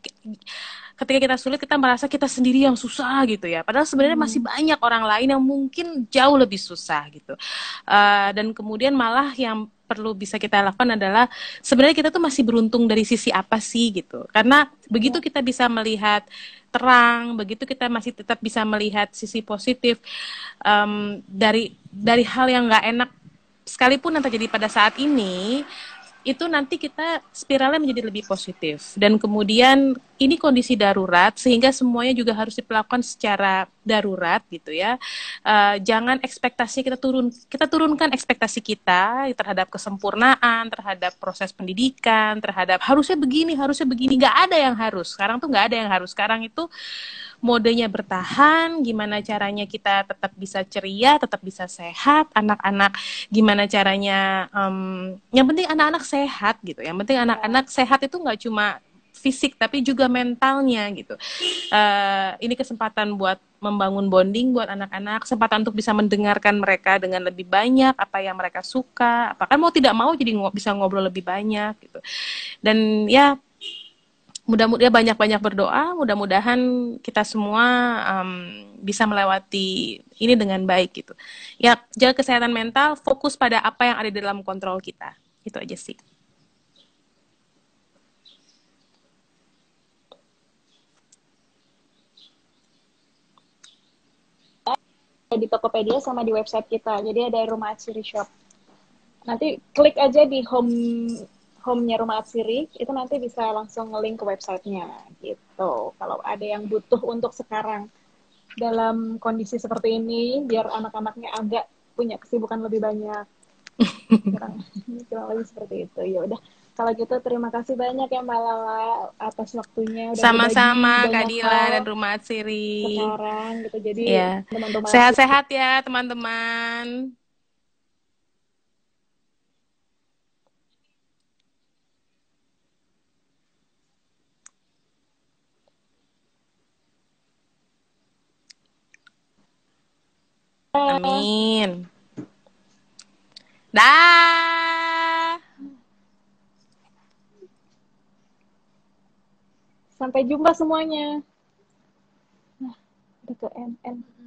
ketika kita sulit kita merasa kita sendiri yang susah gitu ya. Padahal sebenarnya hmm. masih banyak orang lain yang mungkin jauh lebih susah gitu. Uh, dan kemudian malah yang perlu bisa kita lakukan adalah sebenarnya kita tuh masih beruntung dari sisi apa sih gitu. Karena begitu iya. kita bisa melihat terang, begitu kita masih tetap bisa melihat sisi positif um, dari dari hal yang nggak enak sekalipun yang terjadi pada saat ini itu nanti kita spiralnya menjadi lebih positif. Dan kemudian ini kondisi darurat sehingga semuanya juga harus diperlakukan secara darurat gitu ya. Uh, jangan ekspektasi kita turun kita turunkan ekspektasi kita terhadap kesempurnaan terhadap proses pendidikan terhadap harusnya begini harusnya begini. Nggak ada yang harus. Sekarang tuh nggak ada yang harus. Sekarang itu modenya bertahan, gimana caranya kita tetap bisa ceria, tetap bisa sehat, anak-anak gimana caranya, um, yang penting anak-anak sehat gitu, yang penting anak-anak sehat itu nggak cuma fisik tapi juga mentalnya gitu. Uh, ini kesempatan buat membangun bonding buat anak-anak, kesempatan untuk bisa mendengarkan mereka dengan lebih banyak apa yang mereka suka, apa kan mau tidak mau jadi bisa ngobrol lebih banyak gitu. Dan ya mudah-mudahan banyak-banyak berdoa, mudah-mudahan kita semua um, bisa melewati ini dengan baik gitu. Ya, jaga kesehatan mental, fokus pada apa yang ada di dalam kontrol kita. Itu aja sih. di Tokopedia sama di website kita. Jadi ada Rumah Atsiri Shop. Nanti klik aja di home home-nya Rumah Atsiri, itu nanti bisa langsung nge-link ke websitenya gitu. Kalau ada yang butuh untuk sekarang dalam kondisi seperti ini, biar anak-anaknya agak punya kesibukan lebih banyak. kurang, kurang lebih seperti itu. Ya udah. Kalau gitu terima kasih banyak ya Mbak Lala atas waktunya. Sama-sama Kak Dila dan Rumah Atsiri. Sekarang gitu. Jadi ya. teman-teman sehat-sehat ya teman-teman. Amin. Dah. Sampai jumpa semuanya. Nah, udah ke MN.